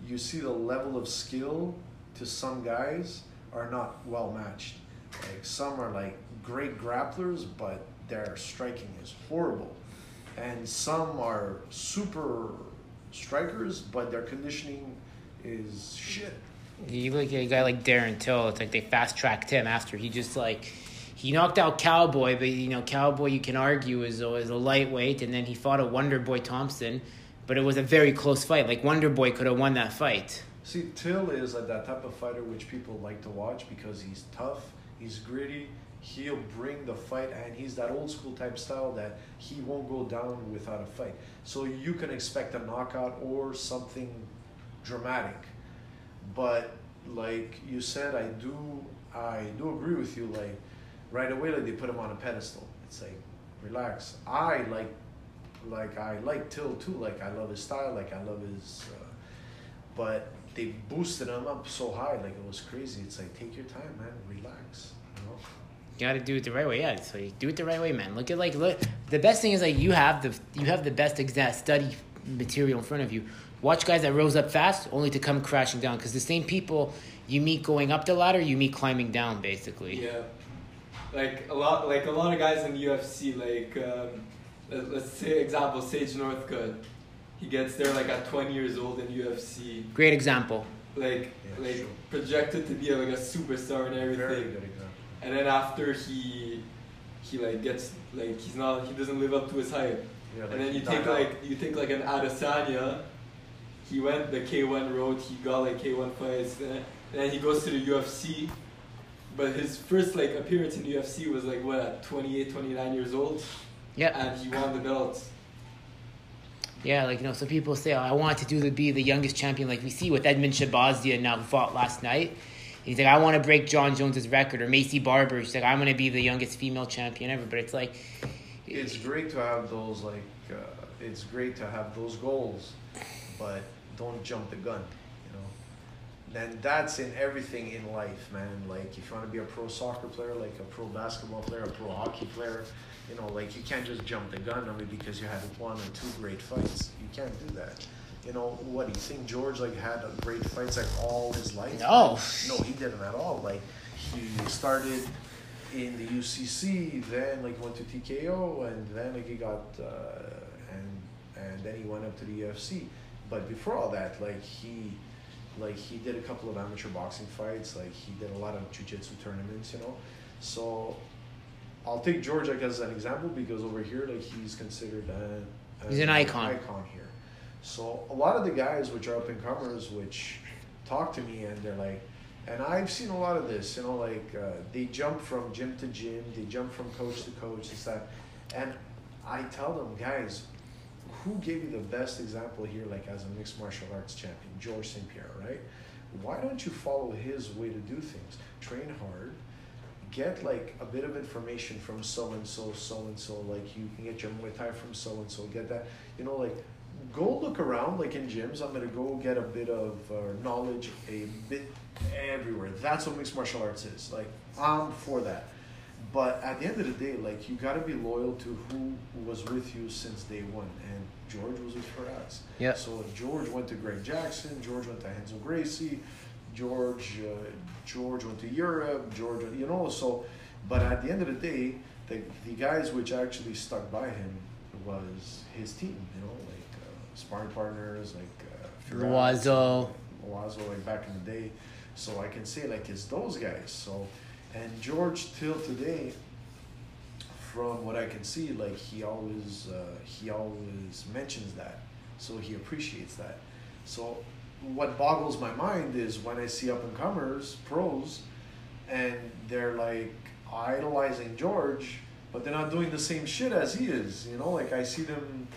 you see the level of skill to some guys are not well matched. Like some are like great grapplers, but their striking is horrible, and some are super strikers, but their conditioning is shit. You look at a guy like Darren Till. It's like they fast tracked him after he just like he knocked out Cowboy, but you know Cowboy you can argue is is a lightweight, and then he fought a Wonder Boy Thompson, but it was a very close fight. Like Wonder Boy could have won that fight. See, Till is like that type of fighter which people like to watch because he's tough, he's gritty, he'll bring the fight, and he's that old school type style that he won't go down without a fight. So you can expect a knockout or something dramatic. But like you said, I do I do agree with you. Like right away, like they put him on a pedestal. It's like relax. I like like I like Till too. Like I love his style. Like I love his. Uh, but they boosted him up so high, like it was crazy. It's like take your time, man. Relax. You know. You got to do it the right way. Yeah, so you do it the right way, man. Look at like look. The best thing is like you have the you have the best exact study material in front of you. Watch guys that rose up fast only to come crashing down because the same people you meet going up the ladder, you meet climbing down, basically. Yeah, like a lot, like a lot of guys in the UFC, like um, let- let's say example Sage Northcutt, he gets there like at 20 years old in UFC, Great example. like Yeah, like sure. projected to be like a superstar and everything. Very good example. And then after he he like gets like he's not he doesn't live up to his hype. Yeah, and then you died take out. like you take like an Adesanya. He went the K1 road. He got like K1 fights. And then he goes to the UFC. But his first like appearance in UFC was like what at 28, 29 years old, Yeah, and he won the belt. yeah. Like you know, some people say, oh, "I want to do the be the youngest champion," like we see with Edmen Shahbazyan now who fought last night. He's like, "I want to break Jon Jones's record," or Maycee Barber. She's like, "I'm going to be the youngest female champion ever." But it's like, it's great to have those like uh, it's great to have those goals but don't jump the gun you know and that's in everything in life man like if you want to be a pro soccer player like a pro basketball player a pro hockey player you know like you can't just jump the gun only because you had one or two great fights you can't do that you know what do you think george like had a great fights like all his life No. no he didn't at all like he started in the UCC, then like went to TKO, and then like he got uh, and and then he went up to the UFC. But before all that, like he like he did a couple of amateur boxing fights, like he did a lot of jiu-jitsu tournaments, you know. So I'll take George like as an example because over here like he's considered an, He's an icon. icon here. So a lot of the guys which are up and comers which talk to me and they're like and I've seen a lot of this, you know, like uh, they jump from gym to gym, they jump from coach to coach, this that, and I tell them, guys, who gave you the best example here, like as a mixed martial arts champion, George St. Pierre, right? Why don't you follow his way to do things? Train hard, get like a bit of information from so and so, so and so. Like you can get your Muay Thai from so and so. Get that, you know, like go look around. Like in gyms, I'm gonna go get a bit of uh, knowledge, a bit everywhere. That's what mixed martial arts is. Like I'm for that. But at the end of the day, like you gotta be loyal to who was with you since day one, and George was with Firas. Yeah. So George went to Greg Jackson. George went to Renzo Gracie. George uh, George went to Europe. George, you know. So, but at the end of the day, the the guys which actually stuck by him was his team. You know, like uh, sparring partners, like uh, Loazo. Loazo, like back in the day. So I can say like it's those guys. So, and George till today, from what I can see, like he always uh, he always mentions that, so he appreciates that. So, what boggles my mind is when I see up and comers, pros, and they're like idolizing George, but they're not doing the same shit as he is. You know, like I see them.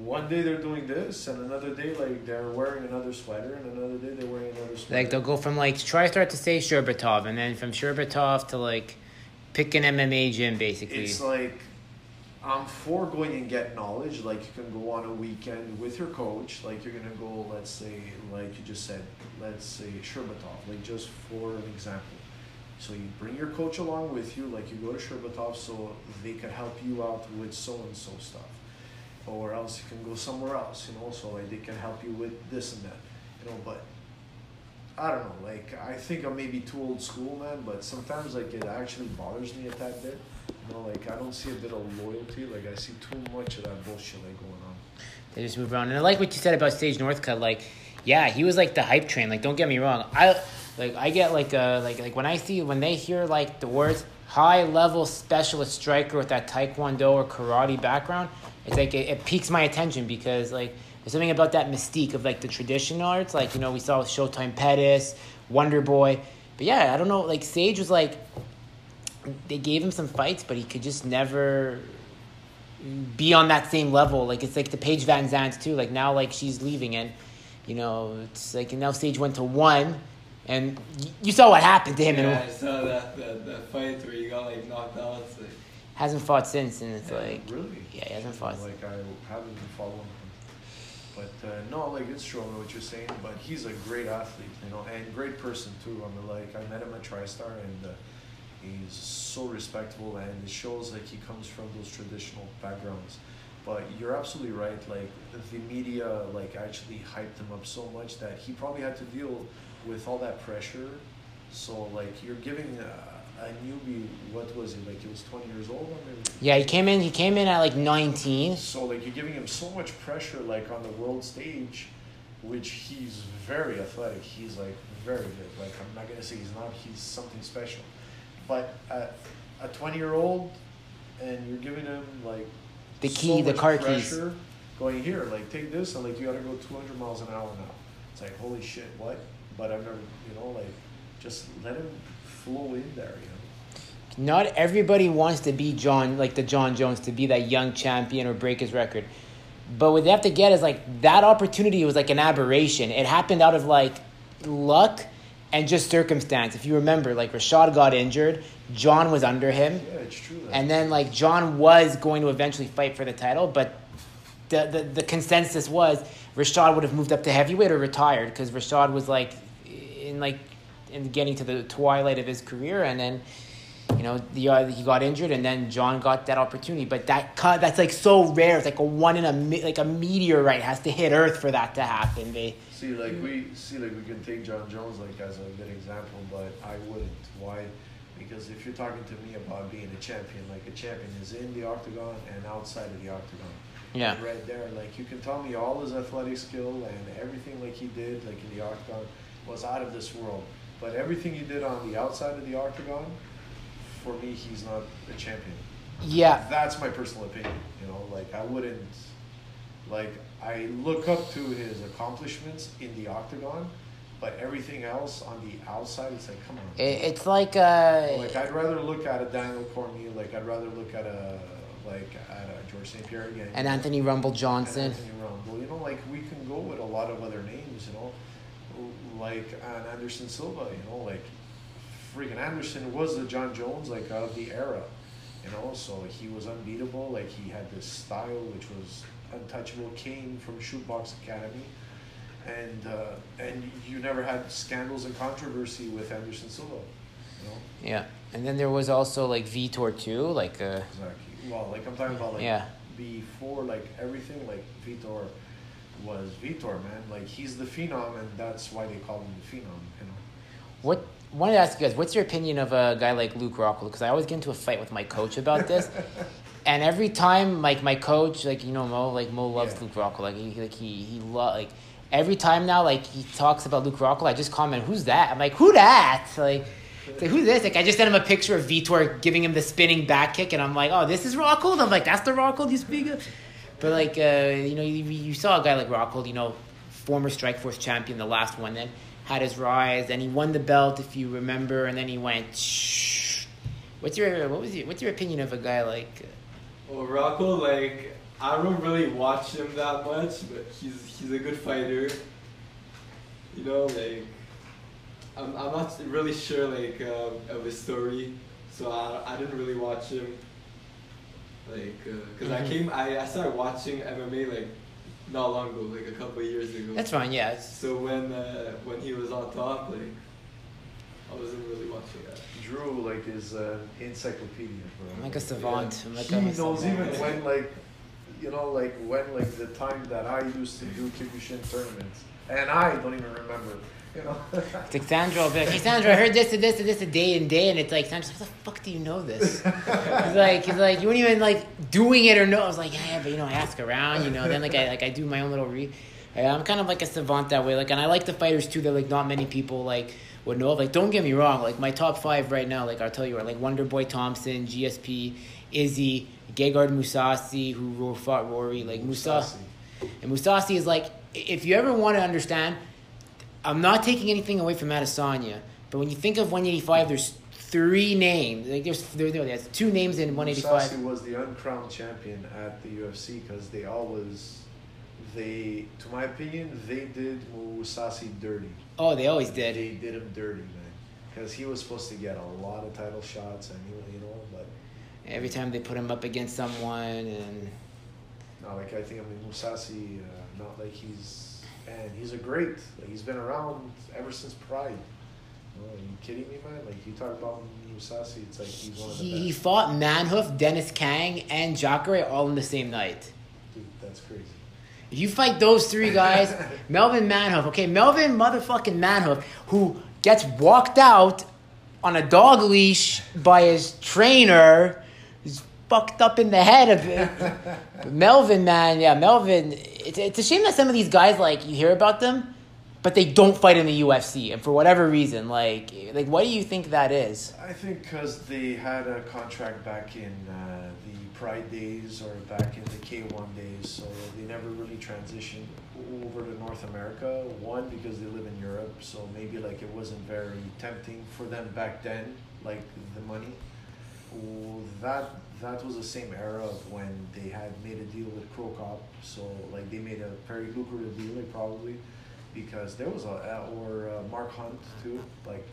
One day they're doing this, and another day like they're wearing another sweater, and another day they're wearing another sweater. Like they'll go from like TriStar to say Sherbatov, and then from Sherbatov to like pick an MMA gym, basically. It's like I'm for going and get knowledge. Like you can go on a weekend with your coach. Like you're gonna go, let's say, like you just said, let's say Sherbatov. Like just for an example. So you bring your coach along with you. Like you go to Sherbatov, so they can help you out with so and so stuff, or else you can go somewhere else. You know, so like they can help you with this and that. You know, but I don't know. Like I think I'm maybe too old school, man. But sometimes like it actually bothers me a tad bit. Know, like I don't see a bit of loyalty. Like I see too much of that bullshit like going on. They just move around, and I like what you said about Sage Northcutt. Like, yeah, he was like the hype train. Like, don't get me wrong. I like I get like uh like like when I see when they hear like the words high level specialist striker with that taekwondo or karate background, it's like it, it piques my attention because like there's something about that mystique of like the traditional arts. Like you know we saw Showtime Pettis, Wonder Boy, but yeah, I don't know. Like Sage was like they gave him some fights, but he could just never be on that same level. Like it's like the Paige VanZant too. Like now, like she's leaving, and you know it's like now Sage went to one, and y- you saw what happened to him, Yeah, and I saw that, that that fight where he got like knocked out. It's like, hasn't fought since, and it's Yeah, like Really? yeah, he hasn't fought. Like I haven't been following him. But uh, no, like it's true what you're saying. But he's a great athlete, you know, and great person too. I mean, like I met him at TriStar, and uh, he's so respectful, and it shows like he comes from those traditional backgrounds. But you're absolutely right. Like the media, like actually hyped him up so much that he probably had to deal with all that pressure. So like you're giving a, a newbie, what was he like? He was 20 years old. Yeah, he came in. He came in at like nineteen. so like you're giving him so much pressure like on the world stage, which he's very athletic. He's like very good. Like I'm not gonna say he's not. He's something special, but at a 20 year old, and you're giving him like The so key, the much car keys. pressure, Going here, like take this, and like you gotta go 200 miles an hour now. It's like holy shit, what? But I've never, you know, like just let him flow in there, you know. Not everybody wants to be Jon, like the Jon Jones, to be that young champion or break his record. But what they have to get is like that opportunity was like an aberration. It happened out of like luck and just circumstance. If you remember, like Rashad got injured, Jon was under him, Yeah, it's true. and then like Jon was going to eventually fight for the title, but the the, the consensus was Rashad would have moved up to heavyweight or retired because Rashad was like in like in getting to the twilight of his career, and then you know the uh, he got injured, and then Jon got that opportunity. But that cut that's like so rare. It's like a one in a like a meteorite has to hit Earth for that to happen. They See, like we see, like we can take Jon Jones like as a good example, but I wouldn't. Why? Because if you're talking to me about being a champion, like a champion is in the octagon and outside of the octagon. yeah Right there, like you can tell me all his athletic skill and everything like he did, like in the octagon, was out of this world. But everything he did on the outside of the octagon, for me, he's not a champion. yeah That's my personal opinion. You know, like I wouldn't, like I look up to his accomplishments in the octagon, but everything else on the outside, it's like, come on. it's like uh like I'd rather look at a Daniel Cormier, like I'd rather look at a like at a George St Pierre again. and Anthony Rumble Johnson. Anthony Rumble. You know, like we can go with a lot of other names. You know, like an Anderson Silva. You know, like freaking Anderson was the Jon Jones like of the era. You know, so he was unbeatable. Like he had this style which was untouchable. Came from Chute Boxe Academy, and uh, and you never had scandals and controversy with Anderson Silva. You know, Yeah, and then there was also like Vitor too, like uh exactly. Well, like I'm talking about like Yeah. before like everything like Vitor was Vitor man like he's the phenom and that's why they call him the phenom you know What wanted to ask you guys, what's your opinion of a guy like Luke Rockhold? Because I always get into a fight with my coach about this, and every time like my coach, like you know Mo, like Mo loves Yeah. Luke Rockhold, like he like he he lo- like every time now like he talks about Luke Rockhold, I just comment, "Who's that?" I'm like, "Who that?" Like. like, who's this? Like, I just sent him a picture of Vitor giving him the spinning back kick, and I'm like, oh, this is Rockhold? I'm like, that's the Rockhold you speak of? But, like, uh, you know, you, you saw a guy like Rockhold, you know, former Strikeforce champion, the last one, then had his rise, and he won the belt, if you remember, and then he went. Shh. What's your what was your, what's your opinion of a guy like? Well, Rocco, like I don't really watch him that much, but he's he's a good fighter. You know, like I'm I'm not really sure like um, of his story, so I, I didn't really watch him. Like, uh 'cause Mhm. I came I, I started watching MMA like not long ago, like a couple of years ago. That's fine, yeah. So when uh, when he was on top, like I wasn't really watching that. Drew like his an encyclopedia bro like a savant. I'm like he knows savant. even when like you know like when like the time that I used to do Kyokushin tournaments and I don't even remember you know It's like Sandro will be like, hey Sandro, I heard this and this and this a day and day, and it's like Sandro, how the fuck do you know this? he's like, he's like, you weren't even like doing it or no. I was like, yeah, but you know, I ask around, you know. Then like I like I do my own little. Yeah, I'm kind of like a savant that way. Like, and I like the fighters too that like not many people like would know. of. Like, don't get me wrong. Like my top five right now, like I'll tell you, are like Wonder Boy Thompson, GSP, Izzy, Gegard Mousasi, who fought Rory. Like Musa, and Mousasi is like, if you ever want to understand, I'm not taking anything away from Adesanya, but when you think of 185, there's three names. Like there's there, no, there's two names in 185. Mousasi was the uncrowned champion at the UFC because they always, they, to my opinion, they did Mousasi dirty. Oh, they always did. They did him dirty, man. Because he was supposed to get a lot of title shots, and he, you know, but Every time they put him up against someone, and no, like I think I mean Mousasi, uh, not like he's, and he's a great. Like he's been around ever since Pride. Oh, are you kidding me, man? Like you talk about Mousasi, it's like he's one of the he, best. he fought Manhoef, Dennis Kang, and Jacare all in the same night. Dude, that's crazy. You fight those three guys, Melvin Manhoef, okay, Melvin motherfucking Manhoef, who gets walked out on a dog leash by his trainer, He's fucked up in the head of it. Melvin, man, yeah, Melvin. It's, it's a shame that some of these guys, like, you hear about them, but they don't fight in the UFC, and for whatever reason, like, like, what do you think that is? I think because they had a contract back in uh, the Pride days or back in the K1 days, so they never really transitioned over to North America. One, because they live in Europe, so maybe like it wasn't very tempting for them back then, like the money. That that was the same era of when they had made a deal with Crocop, so like they made a very lucrative deal, probably because there was a or uh, Mark Hunt too, like,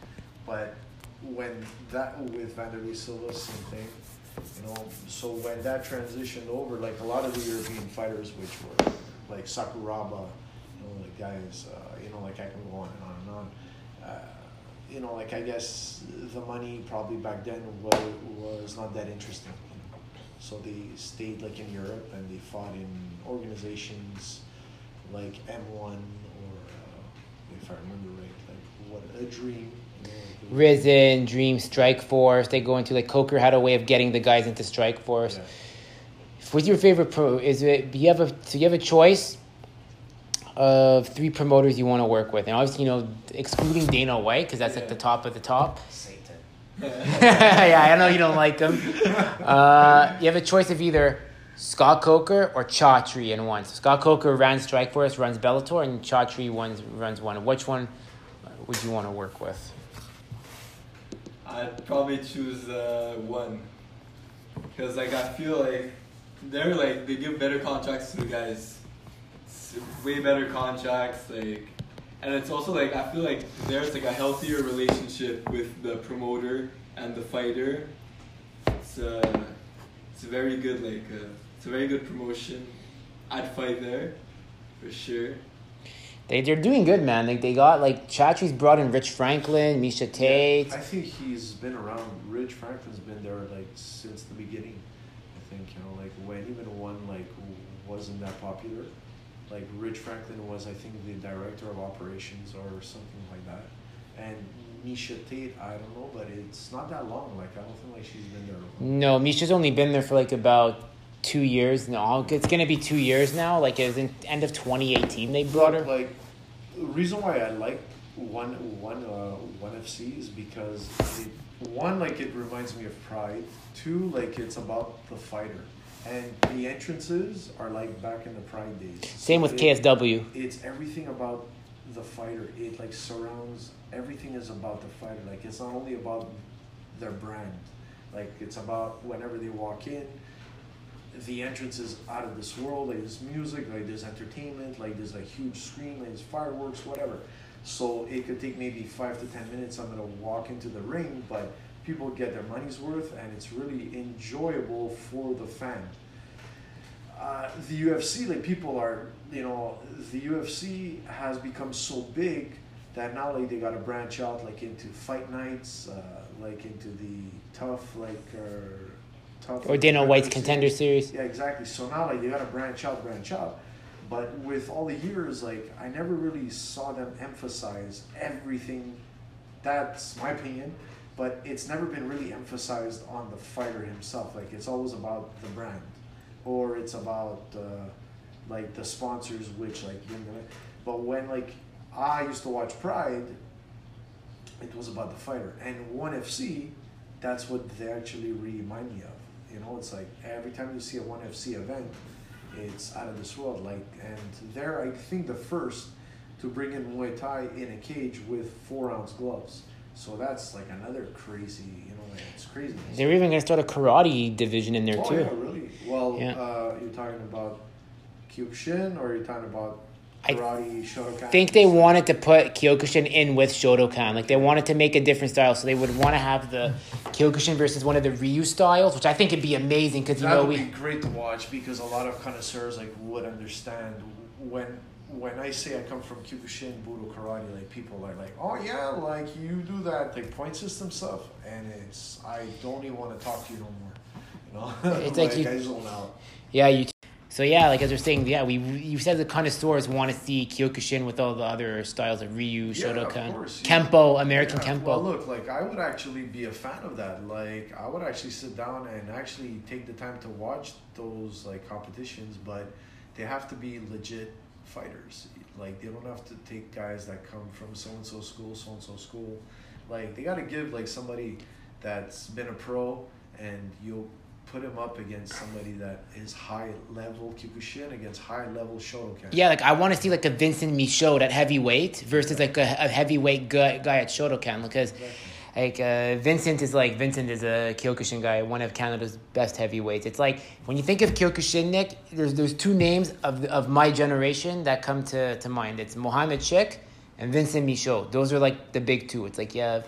but when that with Wanderlei Silva, same thing, you know. So when that transitioned over, like a lot of the European fighters, which were like Sakuraba, you know, like guys, uh, you know, like I can go on and on and on. Uh, you know, like I guess the money probably back then was was not that interesting. You know? So they stayed like in Europe and they fought in organizations like M1 or uh, if I remember right, like what a dream. You know, like the- Rizin, Dream, Strike Force. They go into like Coker had a way of getting the guys into Strike Force. Yeah. What's your favorite pro? Is it you have a so you have a choice of three promoters you want to work with, and obviously you know excluding Dana White because that's like the top of the top. Satan. yeah, I know you don't like him. Uh, you have a choice of either Scott Coker or Chatri in one. So Scott Coker runs Strike Force, runs Bellator, and Chatri runs runs one. Which one would you want to work with? I'd probably choose uh, one, cause like I feel like they're like they give better contracts to the guys, S- way better contracts like, and it's also like I feel like there's like a healthier relationship with the promoter and the fighter. It's uh, it's a very good like uh, it's a very good promotion. I'd fight there, for sure. They they're doing good, man. Like they got like Chatri's brought in Rich Franklin, Miesha Tate. I think he's been around. Rich Franklin's been there like since the beginning. I think you know, like when even one like wasn't that popular. Like Rich Franklin was, I think, the director of operations or something like that. And Miesha Tate, I don't know, but it's not that long. Like I don't think like she's been there. No, Miesha's only been there for like about two years now. It's gonna be two years now. Like it was in end of 2018 they brought her. Like the reason why I like one one uh, one FC is because it, one like it reminds me of Pride. Two like it's about the fighter, and the entrances are like back in the Pride days. Same with It- KSW. It's everything about the fighter. It like surrounds everything is about the fighter. Like it's not only about their brand. Like it's about whenever they walk in, the entrance is out of this world. Like there's music, like there's entertainment, like there's a huge screen, like there's fireworks, whatever. So it could take maybe five to ten minutes. I'm gonna walk into the ring, but people get their money's worth, and it's really enjoyable for the fan. Uh, the UFC, like people are, you know, the UFC has become so big that now like they got to branch out like into fight nights, uh, like into the tough like uh, tough. Or Dana White's contender series. yeah, exactly. So now like they gotta branch out, branch out. But with all the years, like I never really saw them emphasize everything. That's my opinion, but it's never been really emphasized on the fighter himself. Like it's always about the brand, or it's about uh, like the sponsors, which like you know. But when like I used to watch Pride, it was about the fighter, and One FC, that's what they actually remind me of. You know, it's like every time you see a One FC event, it's out of this world. Like, and they're I think the first to bring in Muay Thai in a cage with four ounce gloves. So that's like another crazy, you know, like, it's crazy. They're even going to start a karate division in there oh, too. yeah, really? Well, Yeah. uh, you're talking about Kyokushin or you're talking about karate, Shotokan? I think they wanted to put Kyokushin in with Shotokan. Like they wanted to make a different style, so they would want to have the Kyokushin versus one of the Ryu styles, which I think would be amazing because you that know would we be great to watch because a lot of connoisseurs like would understand when when I say I come from Kyokushin Budo Karate, like people are like, oh yeah, like you do that like point system stuff, and it's I don't even want to talk to you no more. You know, It's like you- I zone out. Yeah, you. So yeah, like as they're saying, yeah, we you said the connoisseurs want to see Kyokushin with all the other styles of Ryu, Yeah, of Shotokan, course, yeah. Kempo, American Yeah, Kempo. Well, look, like I would actually be a fan of that. Like I would actually sit down and actually take the time to watch those like competitions, but they have to be legit fighters. Like they don't have to take guys that come from so and so school, so and so school. Like they got to give like somebody that's been a pro, and you'll put him up against somebody that is high level Kyokushin against high level Shotokan. yeah, like I want to see like a Vincent Michaud at heavyweight versus like a, a heavyweight guy, guy at Shotokan because Exactly. like uh, Vincent is like Vincent is a Kyokushin guy, one of Canada's best heavyweights. It's like when you think of Kyokushin, Nick, there's there's two names of of my generation that come to, to mind. It's Mohamed Chik and Vincent Michaud. Those are like the big two. It's like you have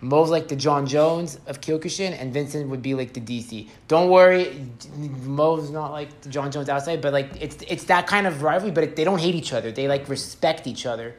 Mo's like the Jon Jones of Kyokushin, and Vincent would be like the DC. Don't worry, Mo's not like the Jon Jones outside, but like it's it's that kind of rivalry. But it, they don't hate each other. They like respect each other.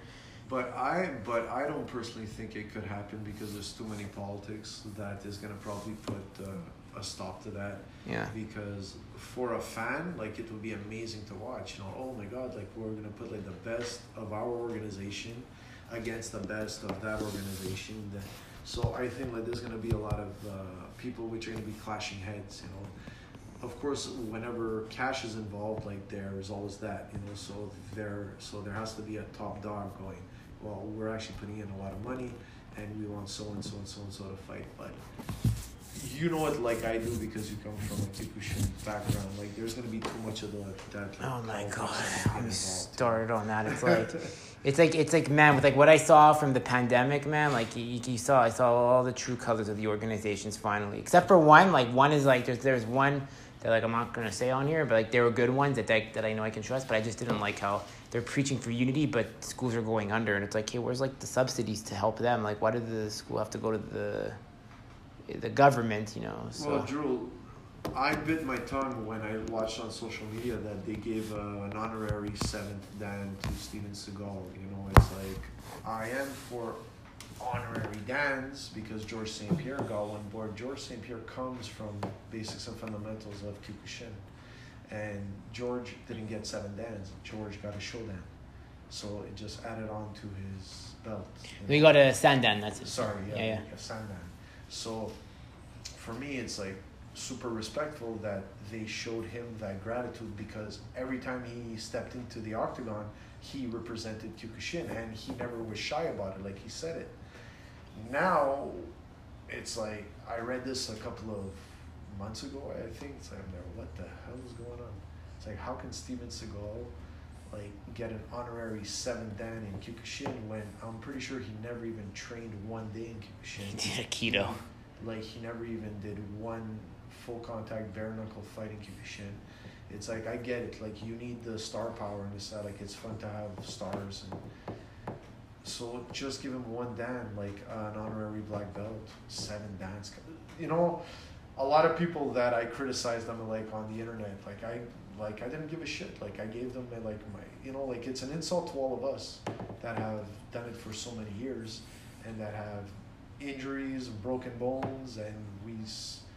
But I, but I don't personally think it could happen because there's too many politics that is gonna probably put uh, a stop to that. Yeah. Because for a fan, like it would be amazing to watch. You know, oh my God, like we're gonna put like the best of our organization against the best of that organization. Then- So I think like there's gonna be a lot of uh, people which are gonna be clashing heads. You know, of course, whenever cash is involved, like there's always that, you know. So there, so there has to be a top dog going. Well, we're actually putting in a lot of money, and we want so and so and so and so to fight. But you know it like I do because you come from a Kyokushin background. Like there's gonna be too much of the that. Like, Oh my god! I'm started on that. It's like, it's like it's like man, with like what I saw from the pandemic, man. Like you, you saw, I saw all the true colors of the organizations finally, except for one. Like one is like there's there's one that like I'm not gonna say on here, but like there were good ones that I, that I know I can trust. But I just didn't like how they're preaching for unity, but schools are going under, and it's like, hey, where's like the subsidies to help them? Like, why did the school have to go to the the government? You know, so. Well, Drew, I bit my tongue when I watched on social media that they gave uh, an honorary seventh Dan to Steven Seagal. You know, it's like I am for honorary Dans because George St. Pierre got one board. George St. Pierre comes from basics and fundamentals of Kyokushin. And George didn't get seven Dans. George got a Shodan. So it just added on to his belt. we know. got a Sandan. That's it. Sorry, yeah, yeah, yeah. a Sandan. So for me, it's like super respectful that they showed him that gratitude because every time he stepped into the octagon, he represented Kyokushin and he never was shy about it. Like he said it. Now, it's like I read this a couple of months ago. I think it's like I'm there. What the hell is going on? It's like how can Steven Seagal like get an honorary seven dan in Kyokushin when I'm pretty sure he never even trained one day in Kyokushin. He Did aikido. Like he never even did one full contact bare knuckle fight in Kyokushin. It's like I get it. Like you need the star power in this. Like it's fun to have stars and so just give him one dan, like an honorary black belt, seven dans. You know, a lot of people that I criticize them like on the internet, like I like I didn't give a shit. Like I gave them my, like my you know like it's an insult to all of us that have done it for so many years and that have injuries, and broken bones, and we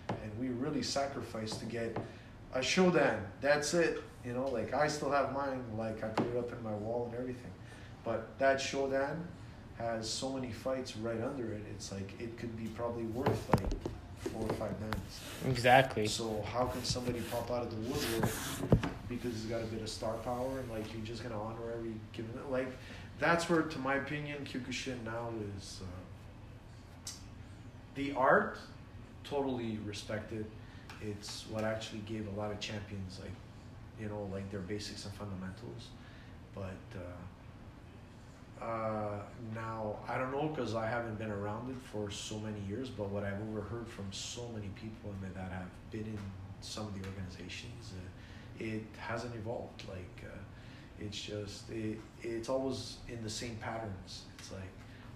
and we really sacrificed to get a shodan. That's it. You know, like I still have mine. Like I put it up in my wall and everything. But that shodan has so many fights right under it. It's like it could be probably worth like four or five minutes. Exactly. So how can somebody pop out of the woodwork because he's got a bit of star power and like you're just gonna honor every him like that's where to my opinion Kyokushin now is uh, the art totally respected. It's what actually gave a lot of champions like you know like their basics and fundamentals, but uh, uh, now I don't know because I haven't been around it for so many years, but what I've overheard from so many people in that have been in some of the organizations, uh, it hasn't evolved. Like uh, it's just it, it's always in the same patterns. It's like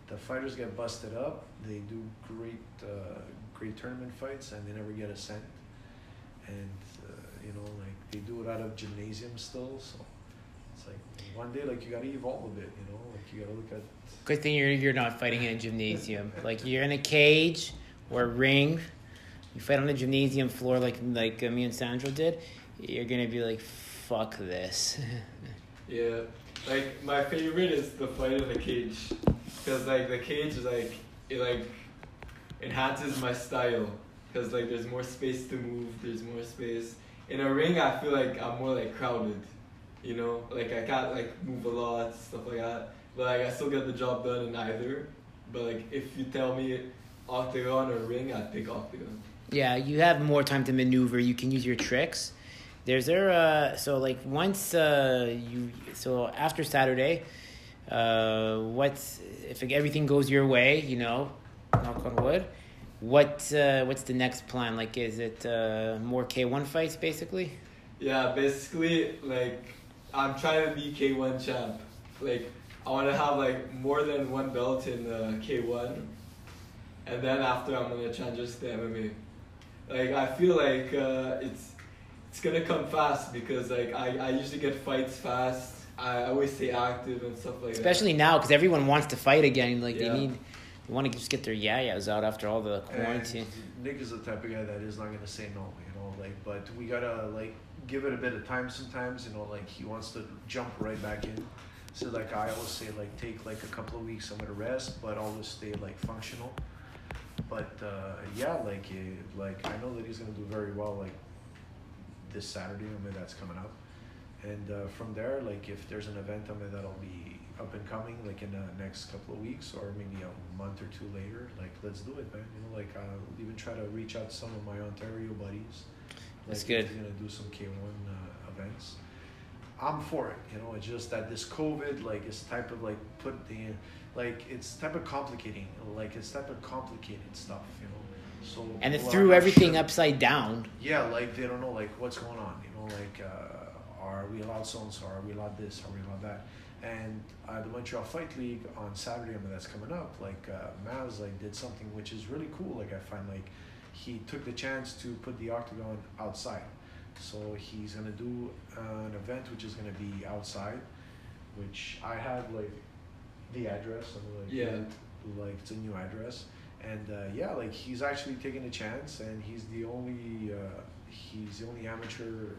the fighters get busted up, they do great uh, great tournament fights, and they never get a cent. And uh, you know, like they do it out of gymnasium still, so it's like one day like you gotta evolve a bit, you know, you gotta look at Good thing you're you're not fighting in a gymnasium. Like you're in a cage or a ring. You fight on a gymnasium floor like like uh, me and Sandro did. You're gonna be like, fuck this. Yeah, like my favorite is the fight in the cage, cause like the cage is like it like enhances my style, cause like there's more space to move, there's more space. In a ring, I feel like I'm more like crowded, you know, like I can't like move a lot, stuff like that. But like I still get the job done in either. But like if you tell me octagon or ring, I'd pick octagon. yeah, you have more time to maneuver. You can use your tricks. There's there uh so like once uh you so after Saturday, uh what's if everything goes your way, you know, knock on wood. What uh, what's the next plan? Like, is it uh, more K one fights basically? Yeah, basically, like I'm trying to be K1 champ. Like I want to have like more than one belt in uh, K1, and then after I'm gonna transition to MMA. Like I feel like uh, it's it's gonna come fast because like I, I usually get fights fast. I always stay active and stuff like that. Especially now, because everyone wants to fight again. Like Yeah. they need, they want to just get their yayas out after all the quarantine. And Nick is the type of guy that is not gonna say no, you know, like but we gotta like give it a bit of time sometimes, you know, like he wants to jump right back in. So like I always say like take like a couple of weeks I'm gonna rest, but always stay like functional. But uh, yeah, like eh, like I know that he's gonna do very well like this Saturday, I mean that's coming up. And uh, from there, like if there's an event, I mean that'll be up and coming, like in the next couple of weeks or maybe a month or two later. Like let's do it, man. You know, like I'll even try to reach out to some of my Ontario buddies. That's like, good. If he's gonna do some K one uh, events. I'm for it. You know, it's just that this COVID, like, it's type of like put the, like, it's type of complicating. Like, it's type of complicated stuff. You know, so and it threw everything sure. upside down. Yeah, like they don't know like what's going on. You know, like uh, are we allowed so and so? Are we allowed this? Are we allowed that? And uh, the Montreal Fight League on Saturday, I mean, that's coming up. Like uh, Maz like did something which is really cool. Like I find like he took the chance to put the octagon outside. So he's gonna do an event which is gonna be outside, which I have like the address. I'm like Yeah. like it's a new address and uh, yeah like he's actually taking a chance and he's the only uh, he's the only amateur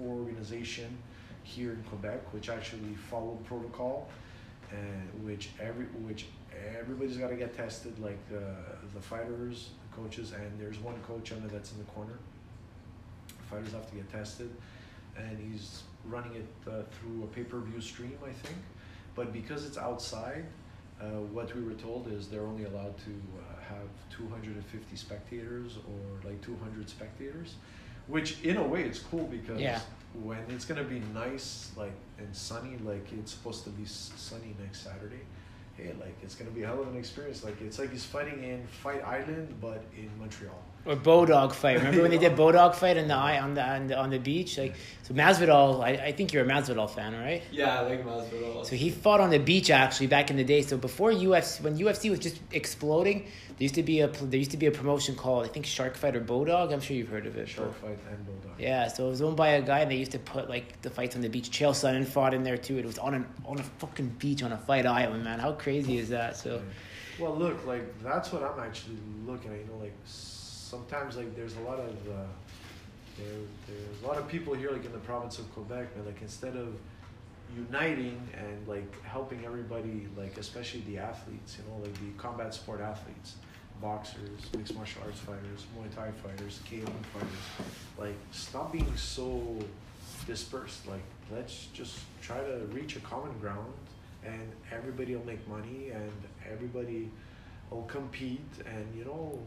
organization here in Quebec which actually followed protocol and which every which everybody's got to get tested like the the fighters the coaches and there's one coach under that's in the corner fighters have to get tested and he's running it uh, through a pay-per-view stream I think but because it's outside uh, what we were told is they're only allowed to uh, have 250 spectators or like 200 spectators, which in a way it's cool because Yeah. when it's gonna be nice like and sunny, like it's supposed to be s- sunny next Saturday. Hey, like it's gonna be a hell of an experience. Like it's like he's fighting in Fight Island, but in Montreal. Or Bodog fight. Remember when they did Bodog fight on the on the on the, on the beach? Like so, Masvidal. I, I think you're a Masvidal fan, right? Yeah, I like Masvidal. So he fought on the beach actually back in the day. So before UFC, when UFC was just exploding, there used to be a there used to be a promotion called I think Shark Fight or Bodog. I'm sure you've heard of it. Shark Fight and Bulldog. Yeah, so it was owned by a guy, and they used to put like the fights on the beach. Chael Sonnen fought in there too. It was on an on a fucking beach on a fight island, man. How crazy is that? So Well, look, like that's what I'm actually looking at. You know, like sometimes like there's a lot of uh, there there's a lot of people here like in the province of Quebec, but like instead of uniting and like helping everybody, like especially the athletes, you know, like the combat sport athletes, boxers, mixed martial arts fighters, Muay Thai fighters, K1 fighters, like stop being so dispersed. Like let's just try to reach a common ground, and everybody will make money, and everybody will compete, and you know,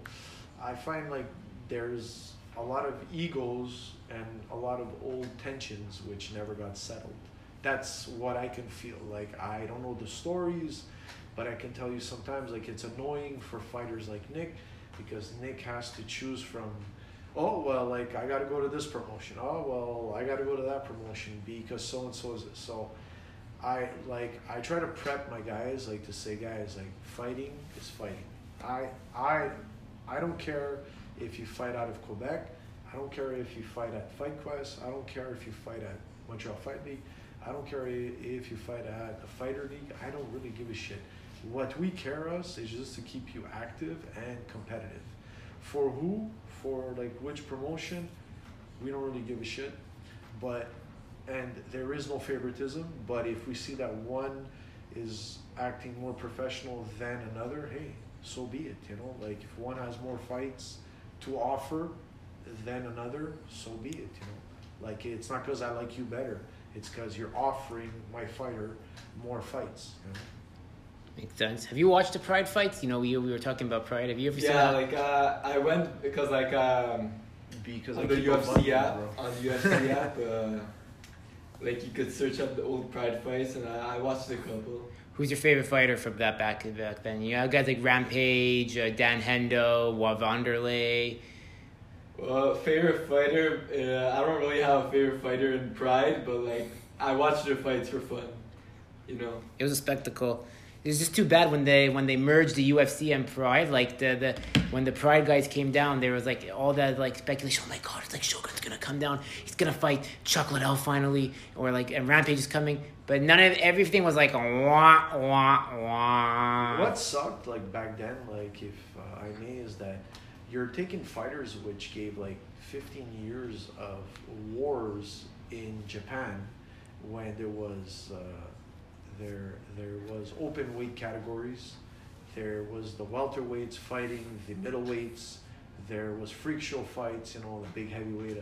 I find like there's a lot of egos and a lot of old tensions which never got settled. That's what I can feel. Like I don't know the stories, But I can tell you sometimes like it's annoying for fighters like Nick because Nick has to choose from oh well like I gotta go to this promotion. Oh well I gotta go to that promotion because so and so is it. So I like I try to prep my guys like to say guys like fighting is fighting. I I I don't care if you fight out of Quebec. I don't care if you fight at Fight Quest. I don't care if you fight at Montreal Fight League. I don't care if you fight at a fighter league. I don't really give a shit. What we care us is just to keep you active and competitive. For who? For like which promotion? We don't really give a shit. But and there is no favoritism. But if we see that one is acting more professional than another, hey, so be it. You know, like if one has more fights to offer than another, so be it. You know, like it's not because I like you better. It's because you're offering my fighter more fights. You know? Makes sense. Have you watched the Pride fights? You know, we, we were talking about Pride. Have you ever seen Yeah, like uh, I went because like um, Because on I the keep on UFC app, on the UFC app, uh, like you could search up the old Pride fights, and I, I watched a couple. Who's your favorite fighter from that back back then? You know, guys like Rampage, uh, Dan Hendo, Wa Wanderlei. Well, favorite fighter, uh, I don't really have a favorite fighter in Pride, but like I watch their fights for fun, you know. It was a spectacle. It was just too bad when they when they merged the UFC and Pride. Like the, the when the Pride guys came down, there was like all that like speculation. Oh my god, it's like Shogun's gonna come down. He's gonna fight Chuck Liddell finally, or like and Rampage is coming. But none of everything was like wah wah wah. What sucked like back then, like if uh, I may, is that you're taking fighters which gave like 15 years of wars in Japan when there was uh, there there was open weight categories, there was the welterweights fighting the middleweights, there was freak show fights, you know, the big heavyweight.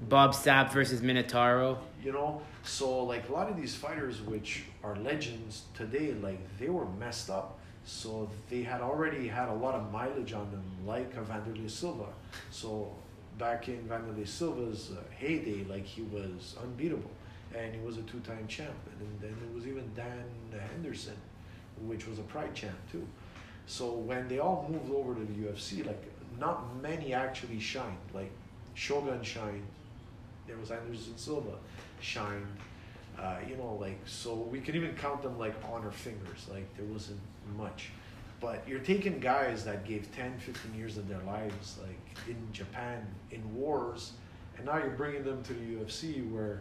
Bob Sapp versus Minotauro. you know so like a lot of these fighters which are legends today like they were messed up. So they had already had a lot of mileage on them like a Wanderlei Silva. So back in Wanderlei Silva's uh, heyday like he was unbeatable. And he was a two-time champ. And then there was even Dan Henderson which was a pride champ too. So when they all moved over to the UFC like not many actually shined. Like Shogun shined there was Anderson Silva shined. Uh, you know, like so we can even count them like on our fingers. Like there wasn't much. But you're taking guys that gave 10, 15 years of their lives, like in Japan, in wars, and now you're bringing them to the UFC where,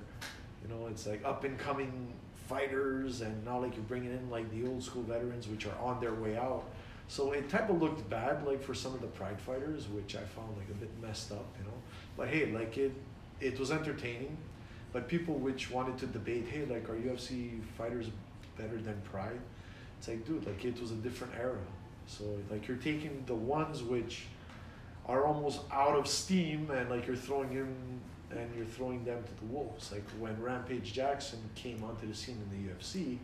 you know, it's like up and coming fighters, and now like you're bringing in like the old school veterans, which are on their way out. So it type of looked bad, like for some of the Pride fighters, which I found like a bit messed up, you know. But hey, like it, it was entertaining. But people which wanted to debate, hey, like, are UFC fighters better than Pride? It's like, dude, like, it was a different era. So, like, you're taking the ones which are almost out of steam and, like, you're throwing in and you're throwing them to the wolves. Like, when Rampage Jackson came onto the scene in the UFC,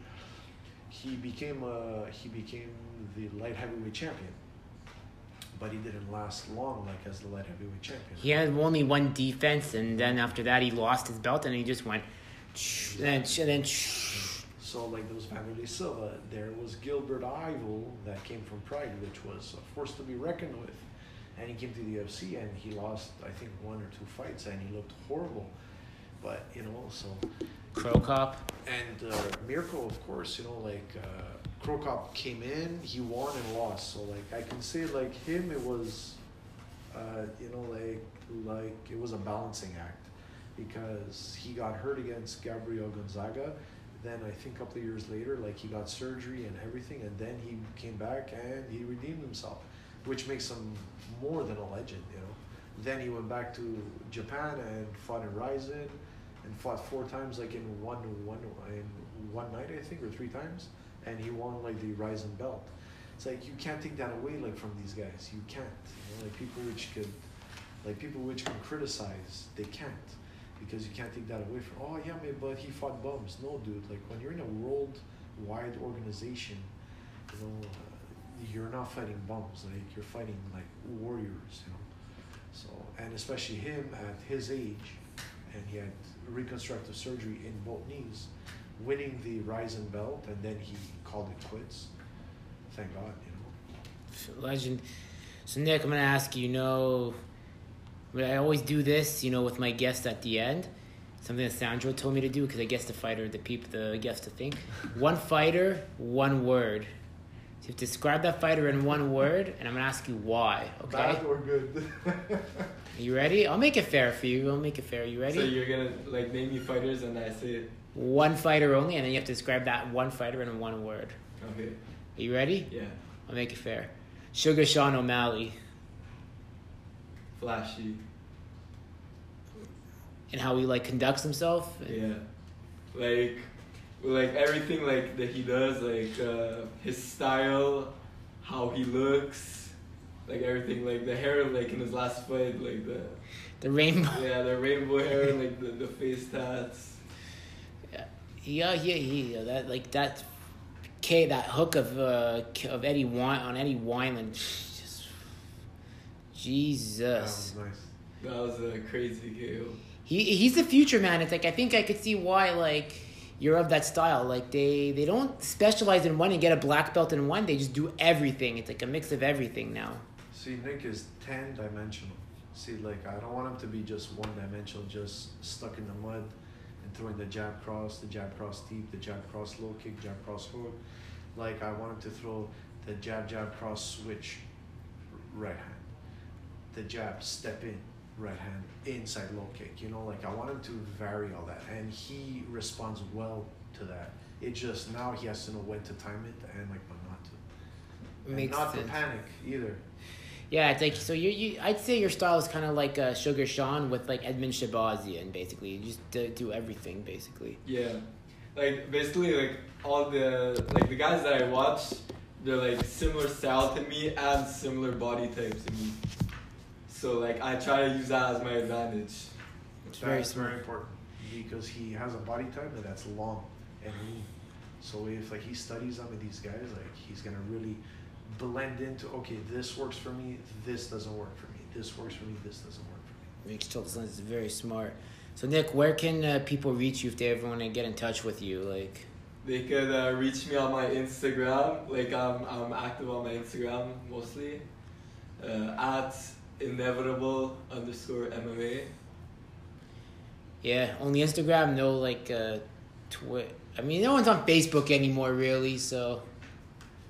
he became a, he became the light heavyweight champion. But he didn't last long, like, as the light heavyweight champion. He had only one defense, and then after that, he lost his belt, and he just went. And then, and then So like there was Wanderlei Silva, there was Gilbert Yvel that came from Pride, which was a force to be reckoned with, and he came to the UFC and he lost I think one or two fights and he looked horrible, but you know so Cro Cop. and uh, Mirko of course you know like uh, Cro Cop came in, he won and lost, so like I can say like him it was, uh, you know like like it was a balancing act because he got hurt against Gabriel Gonzaga. Then I think a couple of years later, like he got surgery and everything, and then he came back and he redeemed himself, which makes him more than a legend, you know. Then he went back to Japan and fought in Rizin, and fought four times like in one one in one night I think or three times, and he won like the Rizin belt. It's like you can't take that away like from these guys. You can't. You know, like people which could, like people which can criticize, they can't because you can't take that away from. Oh yeah, man, but he fought bums. No, dude. Like when you're in a worldwide organization, you know, uh, you're not fighting bums. Like you're fighting like warriors. You know. So and especially him at his age, and he had reconstructive surgery in both knees, winning the Rizin belt, and then he called it quits. thank God, you know. Legend. So Nick, I'm gonna ask you. You know, I always do this. You know, with my guests at the end. Something that Sandro told me to do because I guess the fighter, the people, the guests to think. One fighter, one word. So you have to describe that fighter in one word, and I'm gonna ask you why. Okay. Bad or good? Are you ready? I'll make it fair for you. I'll make it fair. You ready? So you're gonna like name me fighters and I say it. One fighter only, and then you have to describe that one fighter in one word. Okay. Are you ready? Yeah. I'll make it fair. Sugar Sean O'Malley, Flashy. and how he like conducts himself. Yeah. Like, like everything like that he does, like uh, his style, how he looks, like everything, like the hair, like in his last fight, like the The rainbow. yeah, the rainbow hair, like the, the face tats. Yeah, yeah, yeah. That like that. K that hook of uh of Eddie Wine on Eddie Wineland. Just, that Jesus. was nice. That was a crazy KO. He he's the future man. It's like I think I could see why like you're of that style. Like they they don't specialize in one and get a black belt in one. They just do everything. It's like a mix of everything now. See, Nick is ten dimensional. See, like I don't want him to be just one dimensional, just stuck in the mud and throwing the jab cross, the jab cross deep, the jab cross low kick, jab cross hook. Like I wanted to throw the jab jab cross switch, right hand, the jab step in, right hand inside low kick. You know, like I wanted to vary all that, and he responds well to that. It just now he has to know when to time it and like when not to. And not sense. to panic either. Yeah, it's like so. You, you I'd say your style is kind of like uh, Sugar Sean with like Edmen Shahbazyan, basically. You just do, do everything, basically. Yeah, like basically like all the like the guys that I watch, they're like similar style to me and similar body type to me. So like I try to use that as my advantage. It's very That's very important because he has a body type that's long and lean. So if like he studies some of these guys, like he's gonna really blend into okay, this works for me, this doesn't work for me, this works for me, this doesn't work for me. Makes total sense. It's very smart. So Nick, where can uh, people reach you if they ever want to get in touch with you? Like, They could uh, reach me on my Instagram. Like I'm I'm active on my Instagram mostly. Uh, at inevitable underscore MMA. yeah, only Instagram, no like uh, Twi I mean, no one's on Facebook anymore, really. So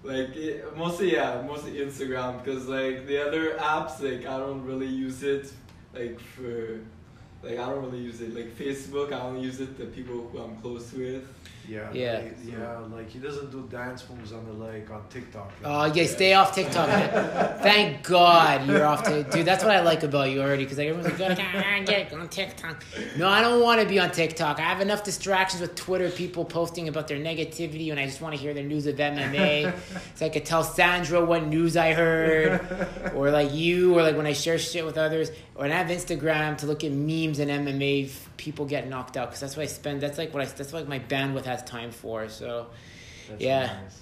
Like mostly yeah, mostly Instagram because like the other apps like I don't really use it like for like I don't really use it like Facebook. I only use it the people who I'm close with. Yeah, Yeah. like, yeah, like he doesn't do dance moves on the leg on TikTok. Oh, yeah, stay off TikTok. Thank God you're off to dude. That's what I like about you already because like everyone's like, "Ah, get on TikTok. No, I don't want to be on TikTok. I have enough distractions with Twitter, people posting about their negativity, and I just want to hear their news of MMA. so I could tell Sandro what news I heard, or like you, or like when I share shit with others, or and I have Instagram to look at memes and MMA people get knocked out because that's what I spend. That's like what I. That's like my bandwidth has time for. So. That's yeah. nice.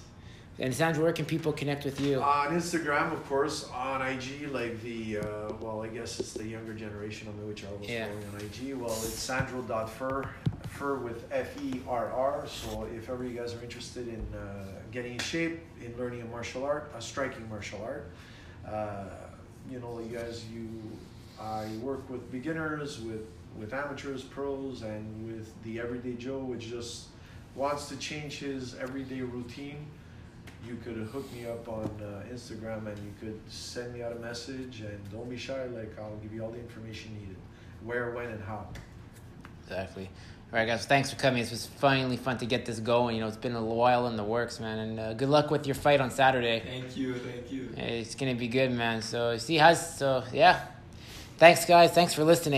And Sandro, where can people connect with you? On Instagram, of course, on IG, like the, uh, well, I guess it's the younger generation of me, which I was Yeah. following on IG. Well, it's sandro.fur, fur with F E R R. So if ever you guys are interested in uh, getting in shape, in learning a martial art, a striking martial art, uh, you know, you guys, you, I work with beginners, with, with amateurs, pros, and with the everyday Joe, which just wants to change his everyday routine you could hook me up on uh, Instagram and you could send me out a message and don't be shy. Like I'll give you all the information needed, where, when, and how. Exactly. All right, guys. Thanks for coming. It was finally fun to get this going. You know, it's been a while in the works, man. And uh, good luck with your fight on Saturday. Thank you, thank you. It's gonna be good, man. So see how's so yeah. Thanks, guys. Thanks for listening.